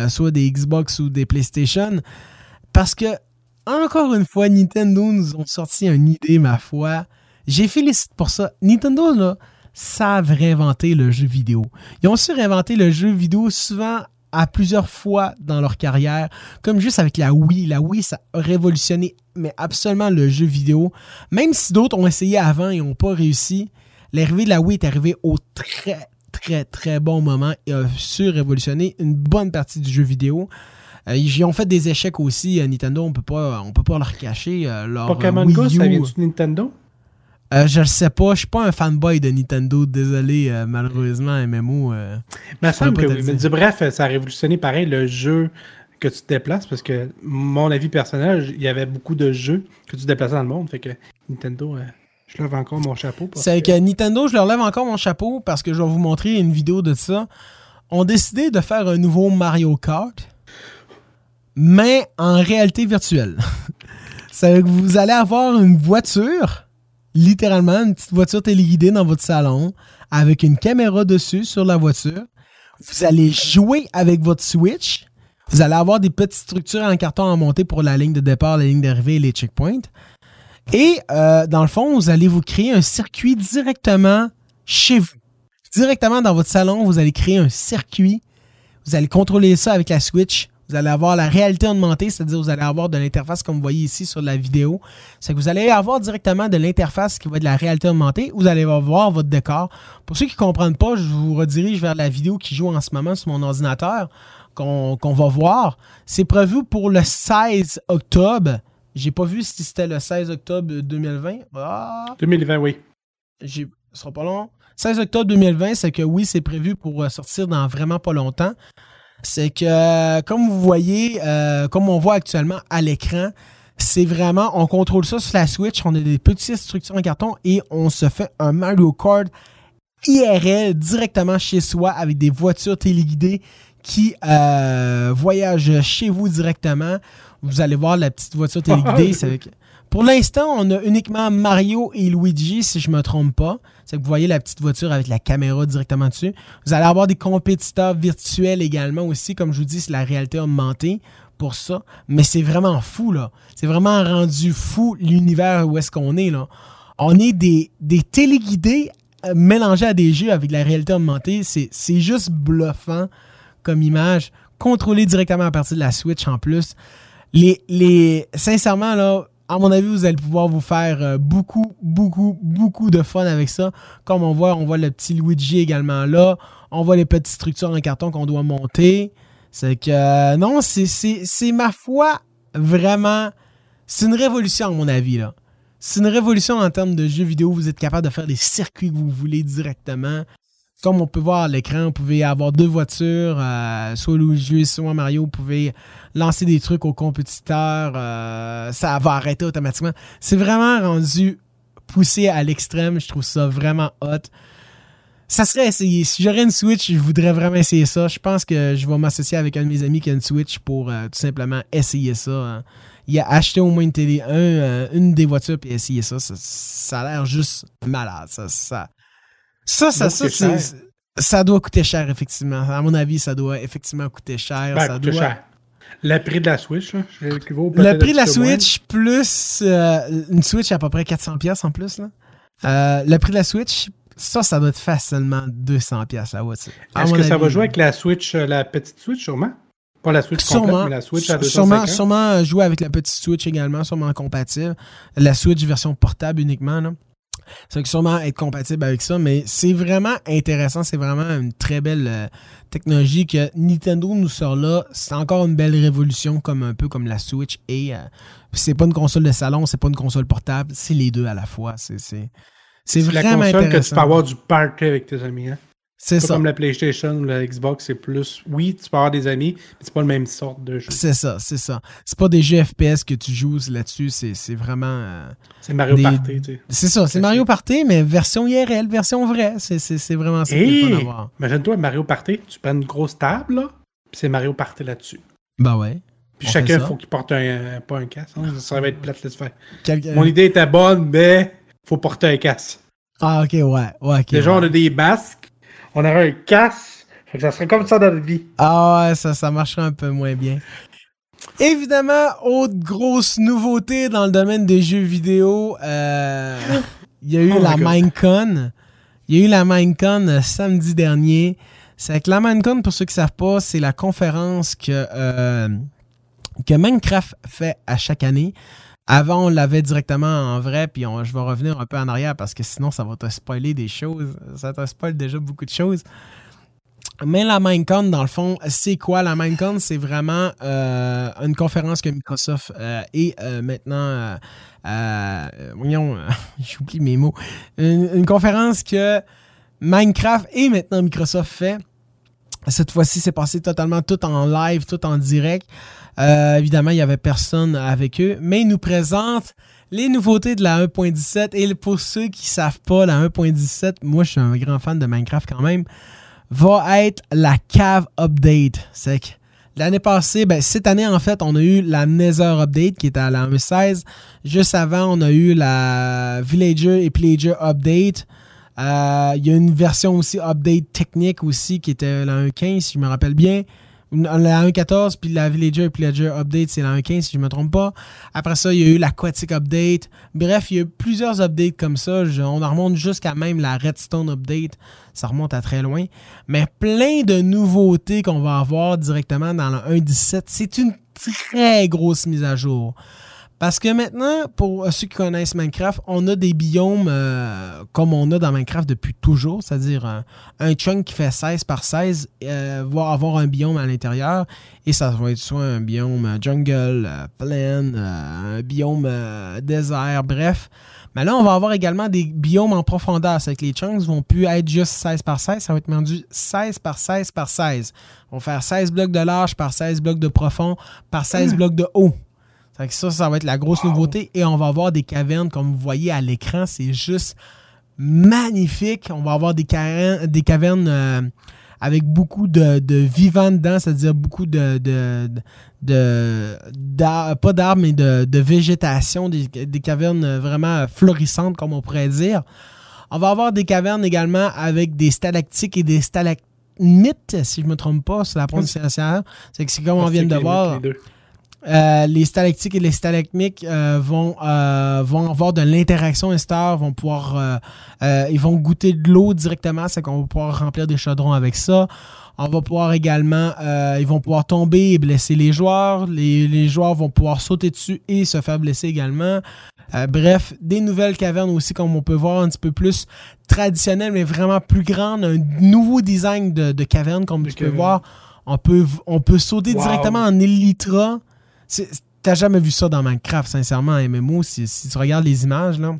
soit des Xbox ou des PlayStation. Parce que, encore une fois, Nintendo nous ont sorti une idée, ma foi. J'ai félicite pour ça. Nintendo, là, savent réinventer le jeu vidéo. Ils ont su réinventer le jeu vidéo souvent à plusieurs fois dans leur carrière, comme juste avec la Wii. La Wii, ça a révolutionné, mais absolument le jeu vidéo. Même si d'autres ont essayé avant et n'ont pas réussi, l'arrivée de la Wii est arrivée au très, très très bon moment et a su révolutionner une bonne partie du jeu vidéo. Euh, ils ont fait des échecs aussi. à Nintendo, on peut pas, on peut pas leur cacher. Euh, leur Pokémon Go, ça vient de Nintendo? Euh, je ne sais pas, je suis pas un fanboy de Nintendo, désolé, malheureusement, MMO. mais ça semble que oui. Mais bref, ça a révolutionné pareil le jeu que tu te déplaces, parce que mon avis personnel, il y avait beaucoup de jeux que tu déplaçais dans le monde, fait que Nintendo. Je lève encore mon chapeau. C'est que... Nintendo, je leur lève encore mon chapeau parce que je vais vous montrer une vidéo de ça. ont décidé de faire un nouveau Mario Kart, mais en réalité virtuelle. [laughs] C'est que vous allez avoir une voiture, littéralement une petite voiture téléguidée dans votre salon, avec une caméra dessus sur la voiture. Vous allez jouer avec votre Switch. Vous allez avoir des petites structures en carton à monter pour la ligne de départ, la ligne d'arrivée et les checkpoints. Et euh, dans le fond, vous allez vous créer un circuit directement chez vous. Directement dans votre salon, vous allez créer un circuit. Vous allez contrôler ça avec la Switch. Vous allez avoir la réalité augmentée, c'est-à-dire vous allez avoir de l'interface comme vous voyez ici sur la vidéo. C'est que vous allez avoir directement de l'interface qui va être de la réalité augmentée. Vous allez voir votre décor. Pour ceux qui ne comprennent pas, je vous redirige vers la vidéo qui joue en ce moment sur mon ordinateur qu'on va voir. C'est prévu pour le 16 octobre. J'ai pas vu si c'était le 16 octobre 2020. 2020, ah! oui. Ce sera pas long. 16 octobre 2020, c'est que oui, c'est prévu pour euh, sortir dans vraiment pas longtemps. C'est que, euh, comme vous voyez, euh, comme on voit actuellement à l'écran, c'est vraiment, on contrôle ça sur la Switch, on a des petites structures en carton et on se fait un Mario Kart IRL directement chez soi avec des voitures téléguidées qui voyagent chez vous directement. Vous allez voir la petite voiture [laughs] téléguidée. Pour l'instant, on a uniquement Mario et Luigi, si je ne me trompe pas. C'est que vous voyez la petite voiture avec la caméra directement dessus. Vous allez avoir des compétiteurs virtuels également aussi. Comme je vous dis, c'est la réalité augmentée pour ça. Mais c'est vraiment fou, là. C'est vraiment rendu fou l'univers où est-ce qu'on est, là. On est des, des téléguidés euh, mélangés à des jeux avec la réalité augmentée. C'est juste bluffant comme image. Contrôlé directement à partir de la Switch en plus les, les, sincèrement, là, à mon avis, vous allez pouvoir vous faire euh, beaucoup, beaucoup, beaucoup de fun avec ça. Comme on voit, on voit le petit Luigi également là. On voit les petites structures en carton qu'on doit monter. C'est que, euh, non, c'est ma foi vraiment. C'est une révolution, à mon avis, là. C'est une révolution en termes de jeux vidéo. Vous êtes capable de faire des circuits que vous voulez directement comme on peut voir à l'écran, vous pouvez avoir deux voitures, euh, soit Luigi, soit Mario, vous pouvez lancer des trucs aux compétiteurs, euh, ça va arrêter automatiquement. C'est vraiment rendu poussé à l'extrême, je trouve ça vraiment hot. Ça serait essayé. Si j'aurais une Switch, je voudrais vraiment essayer ça. Je pense que je vais m'associer avec un de mes amis qui a une Switch pour euh, tout simplement essayer ça. Hein. Il a acheté au moins une télé, euh, une des voitures et essayer ça. Ça, a l'air juste malade. Ça, ça, ça, ça, ça, ça, doit coûter cher, effectivement. À mon avis, ça doit effectivement coûter cher. Ben, ça doit... cher. Le prix de la Switch, là, Le prix de la Switch plus euh, une Switch à peu près 400$ en plus. Là. le prix de la Switch ça, ça doit être facilement 200$ la voiture. Est-ce que ça va jouer avec la Switch, euh, la petite Switch, sûrement? Pas la Switch complète, mais la Switch à 250? Sûrement, sûrement jouer avec la petite Switch également, sûrement compatible. La Switch version portable uniquement, là. Ça va sûrement être compatible avec ça, mais c'est vraiment intéressant. C'est vraiment une très belle euh, technologie que Nintendo nous sort là. C'est encore une belle révolution, comme un peu comme la Switch. Et euh, c'est pas une console de salon, c'est pas une console portable, c'est les deux à la fois. C'est c'est vraiment la console que tu peux avoir du party avec tes amis. Hein? C'est ça. Comme la PlayStation ou la Xbox, c'est plus. Oui, tu peux avoir des amis, mais c'est pas le même sorte de jeu. C'est ça, c'est ça. C'est pas des jeux FPS que tu joues là-dessus, c'est vraiment. Euh, c'est Mario Party, tu sais. C'est ça, c'est Mario Party, mais version IRL, version vraie. C'est vraiment ça qu'il faut avoir. Imagine-toi, Mario Party, tu prends une grosse table, là, puis c'est Mario Party là-dessus. Bah ouais. Puis chacun, il faut qu'il porte un. Pas un casque, hein, ça va être plate de faire. Mon idée était bonne, mais faut porter un casque. Ah, ok, ouais. ouais okay, Déjà, on a des basques, on aurait un casque, ça serait comme ça dans la vie. Ah ouais, ça, ça marcherait un peu moins bien. Évidemment, autre grosse nouveauté dans le domaine des jeux vidéo, euh, il y a eu oh la Minecon. Il y a eu la Minecon euh, samedi dernier. C'est que la Minecon, pour ceux qui ne savent pas, c'est la conférence que, euh, que Minecraft fait à chaque année. Avant, on l'avait directement en vrai, puis je vais revenir un peu en arrière parce que sinon, ça va te spoiler des choses. Ça te spoil déjà beaucoup de choses. Mais la Minecon, dans le fond, c'est quoi? La Minecon, c'est vraiment euh, une conférence que Microsoft euh, et euh, maintenant, voyons, [laughs] j'oublie mes mots, une, une, conférence que Minecraft et maintenant Microsoft fait. Cette fois-ci, c'est passé totalement tout en live, tout en direct. Euh, évidemment, il n'y avait personne avec eux, mais ils nous présentent les nouveautés de la 1.17. Et pour ceux qui ne savent pas, la 1.17, moi je suis un grand fan de Minecraft quand même, va être la cave update. C'est que l'année passée, ben, cette année en fait, on a eu la Nether update qui était à la 1.16. Juste avant, on a eu la Villager et Pillager update. Euh, il y a une version aussi update technique aussi qui était la 1.15 si je me rappelle bien. La 1.14, puis la Villager et Pillager Update, c'est la 1.15 si je me trompe pas. Après ça, il y a eu l'Aquatic Update. Bref, il y a eu plusieurs updates comme ça. on en remonte jusqu'à même la Redstone Update. Ça remonte à très loin. Mais plein de nouveautés qu'on va avoir directement dans la 1.17. C'est une très grosse mise à jour. Parce que maintenant, pour ceux qui connaissent Minecraft, on a des biomes euh, comme on a dans Minecraft depuis toujours, c'est-à-dire un, chunk qui fait 16 par 16 euh, va avoir un biome à l'intérieur et ça va être soit un biome jungle, euh, plain, un biome désert, bref. Mais là, on va avoir également des biomes en profondeur. C'est que les chunks vont plus être juste 16 par 16, ça va être rendu 16 par 16 par 16. On va faire 16 blocs de large par 16 blocs de profond par 16 blocs de haut ça, ça va être la grosse nouveauté. Et on va avoir des cavernes, comme vous voyez à l'écran, c'est juste magnifique. On va avoir des cavernes, des cavernes euh, avec beaucoup de, vivants dedans, c'est-à-dire beaucoup de, de, pas d'arbres, mais de, végétation, des, cavernes vraiment florissantes, comme on pourrait dire. On va avoir des cavernes également avec des stalactiques et des stalagmites, si je ne me trompe pas, c'est la prononciation. C'est que c'est comme on vient de voir. Euh, les stalactiques et les stalagmites euh, vont, euh, vont avoir de l'interaction extérieure, vont pouvoir, ils vont goûter de l'eau directement, c'est qu'on va pouvoir remplir des chaudrons avec ça. On va pouvoir également, ils vont pouvoir tomber et blesser les joueurs. Les, les, joueurs vont pouvoir sauter dessus et se faire blesser également. bref, des nouvelles cavernes aussi, comme on peut voir, un petit peu plus traditionnelles, mais vraiment plus grandes. Un nouveau design de, de caverne, comme tu peux voir. On peut, on peut sauter directement en Elytra. T'as jamais vu ça dans Minecraft, sincèrement, en MMO, si, tu regardes les images, là.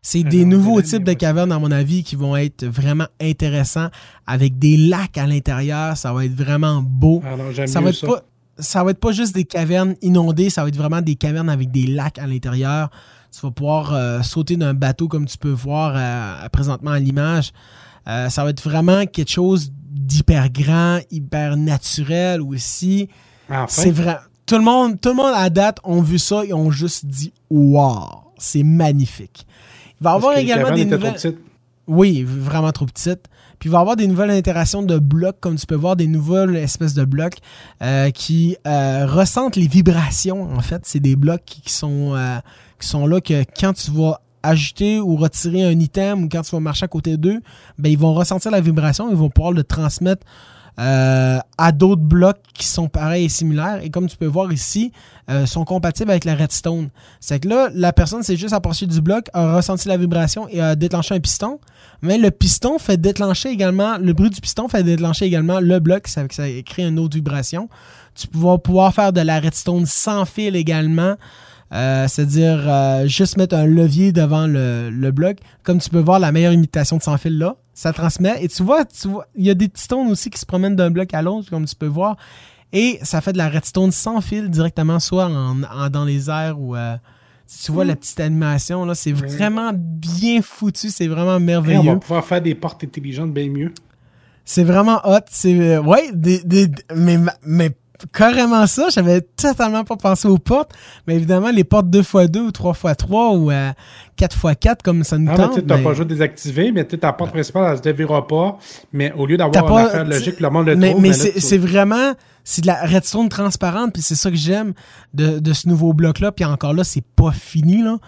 C'est des nouveaux types de cavernes, à mon avis, qui vont être vraiment intéressants avec des lacs à l'intérieur. Ça va être vraiment beau. Ah ça, va être Pas, ça va être pas juste des cavernes inondées, ça va être vraiment des cavernes avec des lacs à l'intérieur. Tu vas pouvoir sauter d'un bateau comme tu peux voir présentement à l'image. ça va être vraiment quelque chose d'hyper grand, hyper naturel aussi. C'est vrai. Tout le monde, tout le monde à date ont vu ça et ont juste dit wow, c'est magnifique. Il va y avoir également des nouvelles. Oui, vraiment trop petite. Puis il va y avoir des nouvelles itérations de blocs, comme tu peux voir, des nouvelles espèces de blocs euh, qui euh, ressentent les vibrations. En fait, c'est des blocs qui, sont, euh, qui sont là que quand tu vas ajouter ou retirer un item ou quand tu vas marcher à côté d'eux, ben, ils vont ressentir la vibration, ils vont pouvoir le transmettre euh, à d'autres blocs qui sont pareils et similaires. Et comme tu peux voir ici, euh, sont compatibles avec la redstone. C'est que là, la personne s'est juste approchée du bloc, a ressenti la vibration et a déclenché un piston. Mais le piston fait déclencher également, le bruit du piston fait déclencher également le bloc, ça, ça crée une autre vibration. Tu vas pouvoir faire de la redstone sans fil également. Euh, c'est-à-dire juste mettre un levier devant le, le, bloc. Comme tu peux voir, la meilleure imitation de sans fil là, ça transmet. Et tu vois, tu vois, il y a des stones aussi qui se promènent d'un bloc à l'autre, comme tu peux voir. Et ça fait de la redstone sans fil directement, soit en, dans les airs ou. Euh, tu vois la mm. petite animation, là, c'est vraiment bien foutu, c'est vraiment merveilleux. on va pouvoir faire des portes intelligentes bien mieux. C'est vraiment hot. C'est, ouais, des, des, mais, mais carrément ça. J'avais totalement pas pensé aux portes. Mais évidemment, les portes 2x2 ou 3x3 ou 4x4, euh, comme ça nous ah, tente. Tu n'as pas juste désactivé, mais ta porte principale, elle se déverra pas. Mais au lieu d'avoir une affaire logique, le monde le mais, trouve. Mais, c'est vraiment... C'est de la redstone transparente, puis c'est ça que j'aime de, de, ce nouveau bloc-là. Puis encore là, c'est pas fini, là.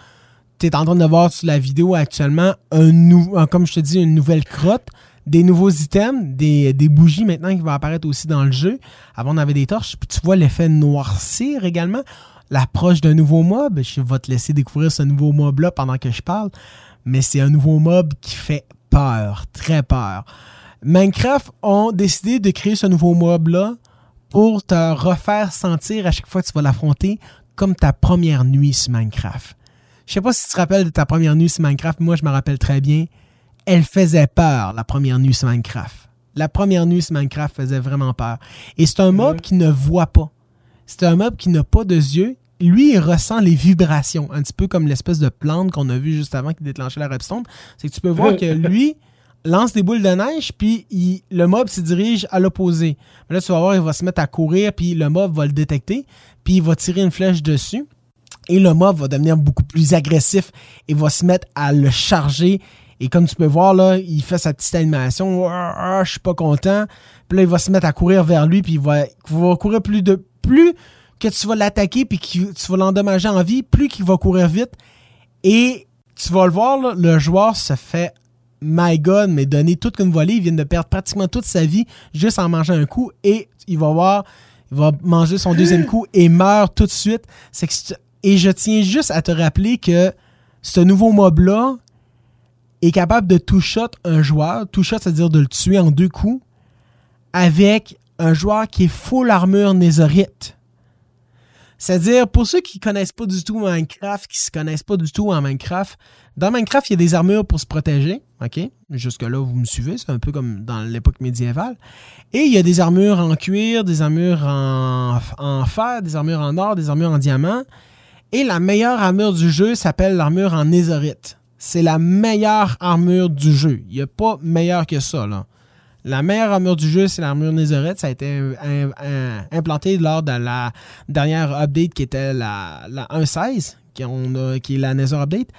Tu es en train de voir sur la vidéo actuellement un, nouveau, comme je te dis, une nouvelle crotte des nouveaux items, des, bougies maintenant qui vont apparaître aussi dans le jeu. Avant, on avait des torches. Puis tu vois l'effet noircir également. L'approche d'un nouveau mob. Je vais te laisser découvrir ce nouveau mob-là pendant que je parle. Mais c'est un nouveau mob qui fait peur, très peur. Minecraft ont décidé de créer ce nouveau mob-là pour te refaire sentir à chaque fois que tu vas l'affronter comme ta première nuit sur Minecraft. Je sais pas si tu te rappelles de ta première nuit sur Minecraft, moi je me rappelle très bien elle faisait peur, la première nuit sur Minecraft. La première nuit sur Minecraft faisait vraiment peur. Et c'est un mob qui ne voit pas. C'est un mob qui n'a pas de yeux. Lui, il ressent les vibrations, un petit peu comme l'espèce de plante qu'on a vu juste avant qui déclenchait la redstone. C'est que tu peux voir que [laughs] lui lance des boules de neige, puis le mob se dirige à l'opposé. Là, tu vas voir, il va se mettre à courir, puis le mob va le détecter, puis il va tirer une flèche dessus. Et le mob va devenir beaucoup plus agressif et va se mettre à le charger et comme tu peux voir, là, il fait sa petite animation. Ah, ah, je suis pas content. Puis là, il va se mettre à courir vers lui. Puis il va, courir plus de. Plus que tu vas l'attaquer puis que tu vas l'endommager en vie, plus qu'il va courir vite. Et tu vas le voir, le joueur se fait my God, mais donner toute une volée. Il vient de perdre pratiquement toute sa vie juste en mangeant un coup. Et il va voir, il va manger son deuxième coup et meurt tout de suite. et je tiens juste à te rappeler que ce nouveau mob-là, est capable de two-shot un joueur, two-shot, c'est-à-dire de le tuer en deux coups, avec un joueur qui est full armure nésorite. C'est-à-dire, pour ceux qui connaissent pas du tout Minecraft, qui se connaissent pas du tout en Minecraft, dans Minecraft, il y a des armures pour se protéger, ok? Jusque-là, vous me suivez, c'est un peu comme dans l'époque médiévale. Et il y a des armures en cuir, des armures en, en fer, des armures en or, des armures en diamant. Et la meilleure armure du jeu s'appelle l'armure en nésorite c'est la meilleure armure du jeu. Il n'y a pas meilleur que ça. Là. La meilleure armure du jeu, c'est l'armure Netherite. Ça a été implanté lors de la dernière update qui était la, la 1.16, qui, qui est la Nether Update.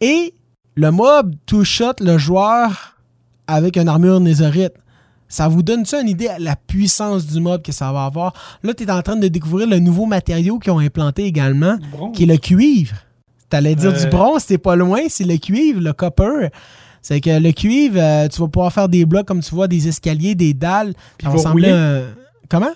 Et le mob two-shot le joueur avec une armure Netherite. Ça vous donne ça une idée de la puissance du mob que ça va avoir? Là, tu es en train de découvrir le nouveau matériau qu'ils ont implanté également, qui est le cuivre. T'allais dire du bronze, c'était pas loin, c'est le cuivre, le copper. C'est que le cuivre, euh, tu vas pouvoir faire des blocs comme tu vois, des escaliers, des dalles. Puis il Comment?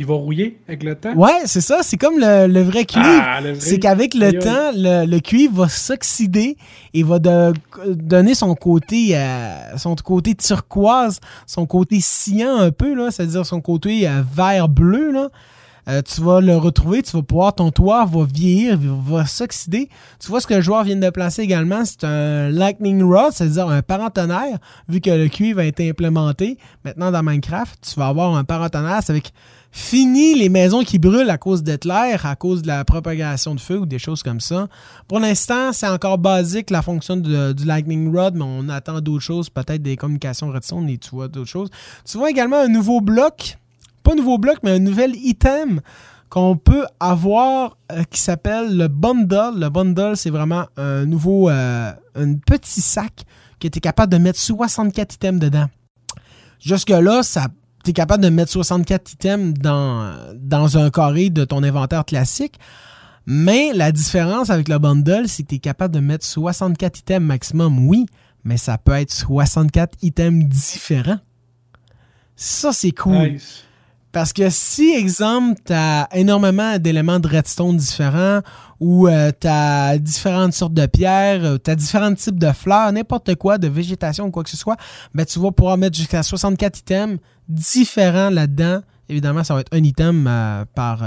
Il va rouiller avec le temps? Ouais, c'est ça. C'est comme le, vrai cuivre. Ah, c'est qu'avec le temps, le, cuivre va s'oxyder et va donner son côté, euh, son côté turquoise, son côté cyan un peu, là, c'est-à-dire son côté euh, vert-bleu. Là. Euh, tu vas le retrouver, tu vas pouvoir, ton toit va vieillir, va s'oxyder. Tu vois ce que le joueur vient de placer également, c'est un Lightning Rod, c'est-à-dire un paratonnerre, vu que le cuivre a été implémenté. Maintenant, dans Minecraft, tu vas avoir un paratonnerre, c'est avec fini les maisons qui brûlent à cause d'éclairs, à cause de la propagation de feu ou des choses comme ça. Pour l'instant, c'est encore basique la fonction du Lightning Rod, mais on attend d'autres choses, peut-être des communications redstone et tu vois d'autres choses. Tu vois également un nouveau bloc pas un nouveau bloc, mais un nouvel item qu'on peut avoir euh, qui s'appelle le bundle. Le bundle, c'est vraiment un nouveau, euh, un petit sac qui était capable de mettre 64 items dedans. Jusque-là, tu es capable de mettre 64 items dans, dans un carré de ton inventaire classique. Mais la différence avec le bundle, c'est que tu es capable de mettre 64 items maximum, oui, mais ça peut être 64 items différents. Ça, c'est cool. Parce que si, exemple, tu as énormément d'éléments de redstone différents ou euh, tu as différentes sortes de pierres, euh, tu as différents types de fleurs, n'importe quoi, de végétation ou quoi que ce soit, ben, tu vas pouvoir mettre jusqu'à 64 items différents là-dedans. Évidemment, ça va être un item euh, par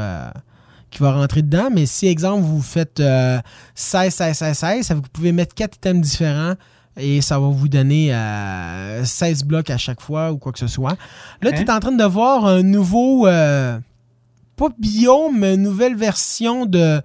qui va rentrer dedans. Mais si, exemple, vous faites 16, 16, 16, 16, vous pouvez mettre 4 items différents et ça va vous donner 16 euh, blocs à chaque fois ou quoi que ce soit. Là, tu es hein? en train de voir un nouveau, euh, pas biome, mais une nouvelle version de,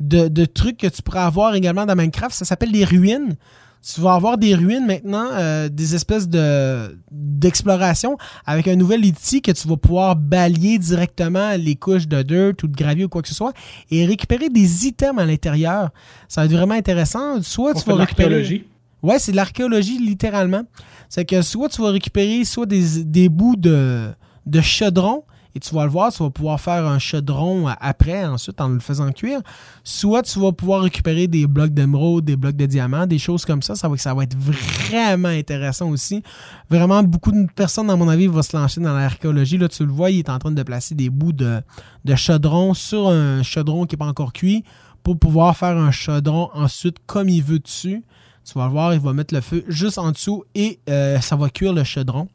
de, trucs que tu pourras avoir également dans Minecraft. Ça s'appelle les ruines. Tu vas avoir des ruines maintenant, euh, des espèces de d'exploration avec un nouvel outil que tu vas pouvoir balayer directement les couches de dirt ou de gravier ou quoi que ce soit et récupérer des items à l'intérieur. Ça va être vraiment intéressant. Soit tu vas récupérer. Ouais, c'est de l'archéologie littéralement. C'est que soit tu vas récupérer soit des, bouts de, de chaudron, et tu vas le voir, tu vas pouvoir faire un chaudron après, ensuite en le faisant cuire. Soit tu vas pouvoir récupérer des blocs d'émeraude, des blocs de diamants, des choses comme ça. Ça va, ça va être vraiment intéressant aussi. Vraiment, beaucoup de personnes, à mon avis, vont se lancer dans l'archéologie. Là, tu le vois, il est en train de placer des bouts de, de chaudron sur un chaudron qui n'est pas encore cuit pour pouvoir faire un chaudron ensuite comme il veut dessus. Tu vas voir, il va mettre le feu juste en dessous et euh, ça va cuire le chaudron.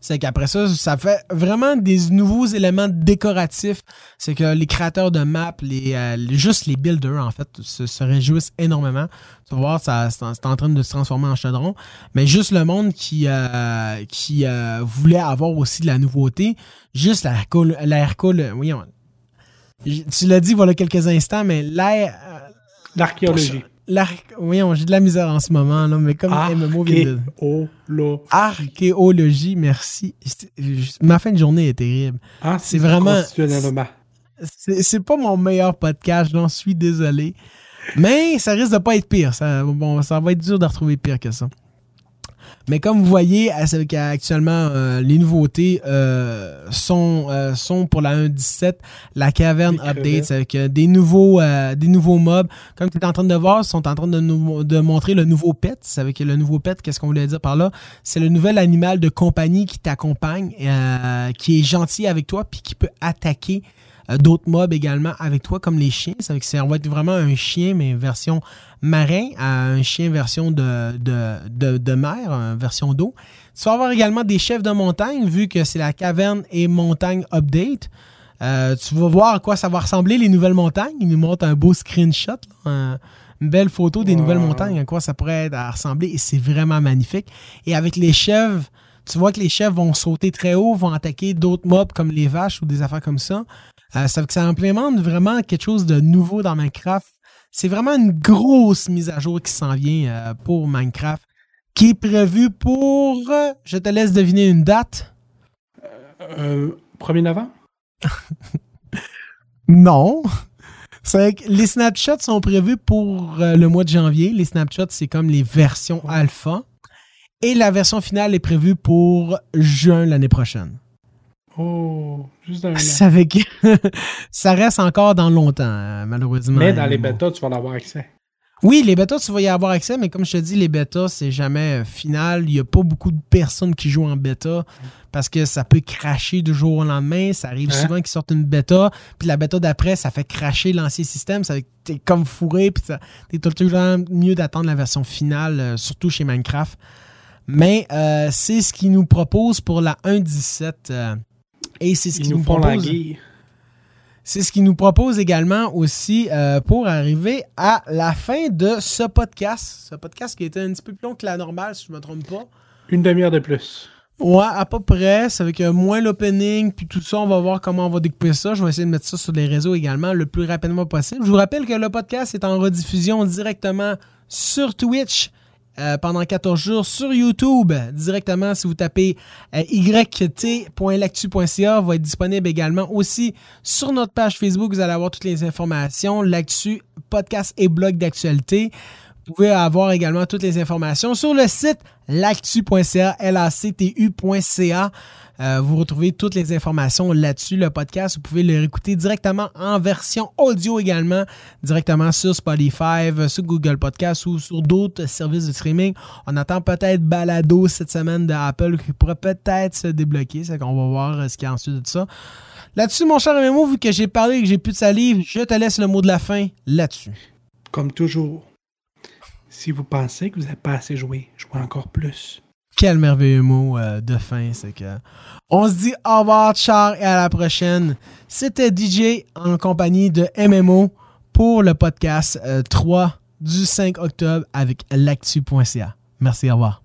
C'est qu'après ça, ça fait vraiment des nouveaux éléments décoratifs. C'est que les créateurs de maps, les, euh, juste les builders, en fait, se, réjouissent énormément. Tu vas voir, c'est en train de se transformer en chaudron. Mais juste le monde qui, euh, qui voulait avoir aussi de la nouveauté, juste l'air cool, cool, oui, tu l'as dit voilà quelques instants, mais l'air... L'archéologie. Oui, j'ai de la misère en ce moment, là, mais comme MMO vient de. Archéologie, merci. Ma fin de journée est terrible. Ah, c'est vraiment. C'est pas mon meilleur podcast, j'en suis désolé. Mais ça risque de pas être pire. Ça, bon, ça va être dur de retrouver pire que ça. Mais comme vous voyez, actuellement, euh, les nouveautés euh, sont, euh, sont pour la 1.17, la caverne update, avec des nouveaux, des nouveaux mobs. Comme tu es en train de voir, ils sont en train de nous de montrer le nouveau pet. Avec le nouveau pet, qu'est-ce qu'on voulait dire par là? C'est le nouvel animal de compagnie qui t'accompagne, qui est gentil avec toi, puis qui peut attaquer d'autres mobs également avec toi, comme les chiens. Ça va être vraiment un chien, mais version marin à un chien version de, de, de, mer, version d'eau. Tu vas avoir également des chefs de montagne, vu que c'est la caverne et montagne update. Euh, tu vas voir à quoi ça va ressembler les nouvelles montagnes. Il nous montre un beau screenshot, une belle photo des nouvelles montagnes, à quoi ça pourrait ressembler. Et c'est vraiment magnifique. Et avec les chèvres, tu vois que les chèvres vont sauter très haut, vont attaquer d'autres mobs comme les vaches ou des affaires comme ça. Euh, ça, ça implémente vraiment quelque chose de nouveau dans Minecraft c'est vraiment une grosse mise à jour qui s'en vient euh, pour Minecraft, qui est prévue pour. Euh, je te laisse deviner une date. 1er euh, novembre? [laughs] non. C'est que les snapshots sont prévus pour le mois de janvier. Les snapshots, c'est comme les versions alpha. Et la version finale est prévue pour juin l'année prochaine. Oh, juste un [laughs] Ça, [laughs] ça reste encore dans longtemps, euh, malheureusement. Mais dans les bêtas, tu vas en avoir accès. Oui, les bêtas, tu vas y avoir accès, mais comme je te dis, les bêtas, c'est jamais euh, final. Il n'y a pas beaucoup de personnes qui jouent en bêta parce que ça peut cracher du jour au lendemain. Ça arrive hein? souvent qu'ils sortent une bêta, puis la bêta d'après, ça fait cracher l'ancien système. Ça t'es comme fourré, puis t'es toujours mieux d'attendre la version finale, euh, surtout chez Minecraft. Mais c'est ce qu'ils nous propose pour la 1.17. Et c'est ce qui nous, propose. C'est ce qui nous propose également aussi euh, pour arriver à la fin de ce podcast. Ce podcast qui était un petit peu plus long que la normale, si je ne me trompe pas. Une demi-heure de plus. Ouais, à peu près. C'est avec euh, moins l'opening, puis tout ça. On va voir comment on va découper ça. Je vais essayer de mettre ça sur les réseaux également le plus rapidement possible. Je vous rappelle que le podcast est en rediffusion directement sur Twitch. Euh, pendant 14 jours sur YouTube. Directement si vous tapez euh, yt.lactu.ca va être disponible également aussi sur notre page Facebook. Vous allez avoir toutes les informations l'actu podcast et blog d'actualité vous pouvez avoir également toutes les informations sur le site lactu.ca. Euh, vous retrouvez toutes les informations là-dessus. Le podcast, vous pouvez le réécouter directement en version audio également, directement sur Spotify, sur Google Podcast ou sur d'autres services de streaming. On attend peut-être Balado cette semaine de Apple qui pourrait peut-être se débloquer. C'est qu'on va voir euh, ce qu'il y a ensuite de ça. Là-dessus, mon cher MMO, vu que j'ai parlé et que j'ai plus de salive, je te laisse le mot de la fin là-dessus. Comme toujours si vous pensez que vous n'avez pas assez joué, jouez encore plus. Quel merveilleux mot euh, de fin, c'est que. On se dit au revoir, Char, et à la prochaine. C'était DJ en compagnie de MMO pour le podcast 3 euh, du 5 octobre avec l'actu.ca. Merci, au revoir.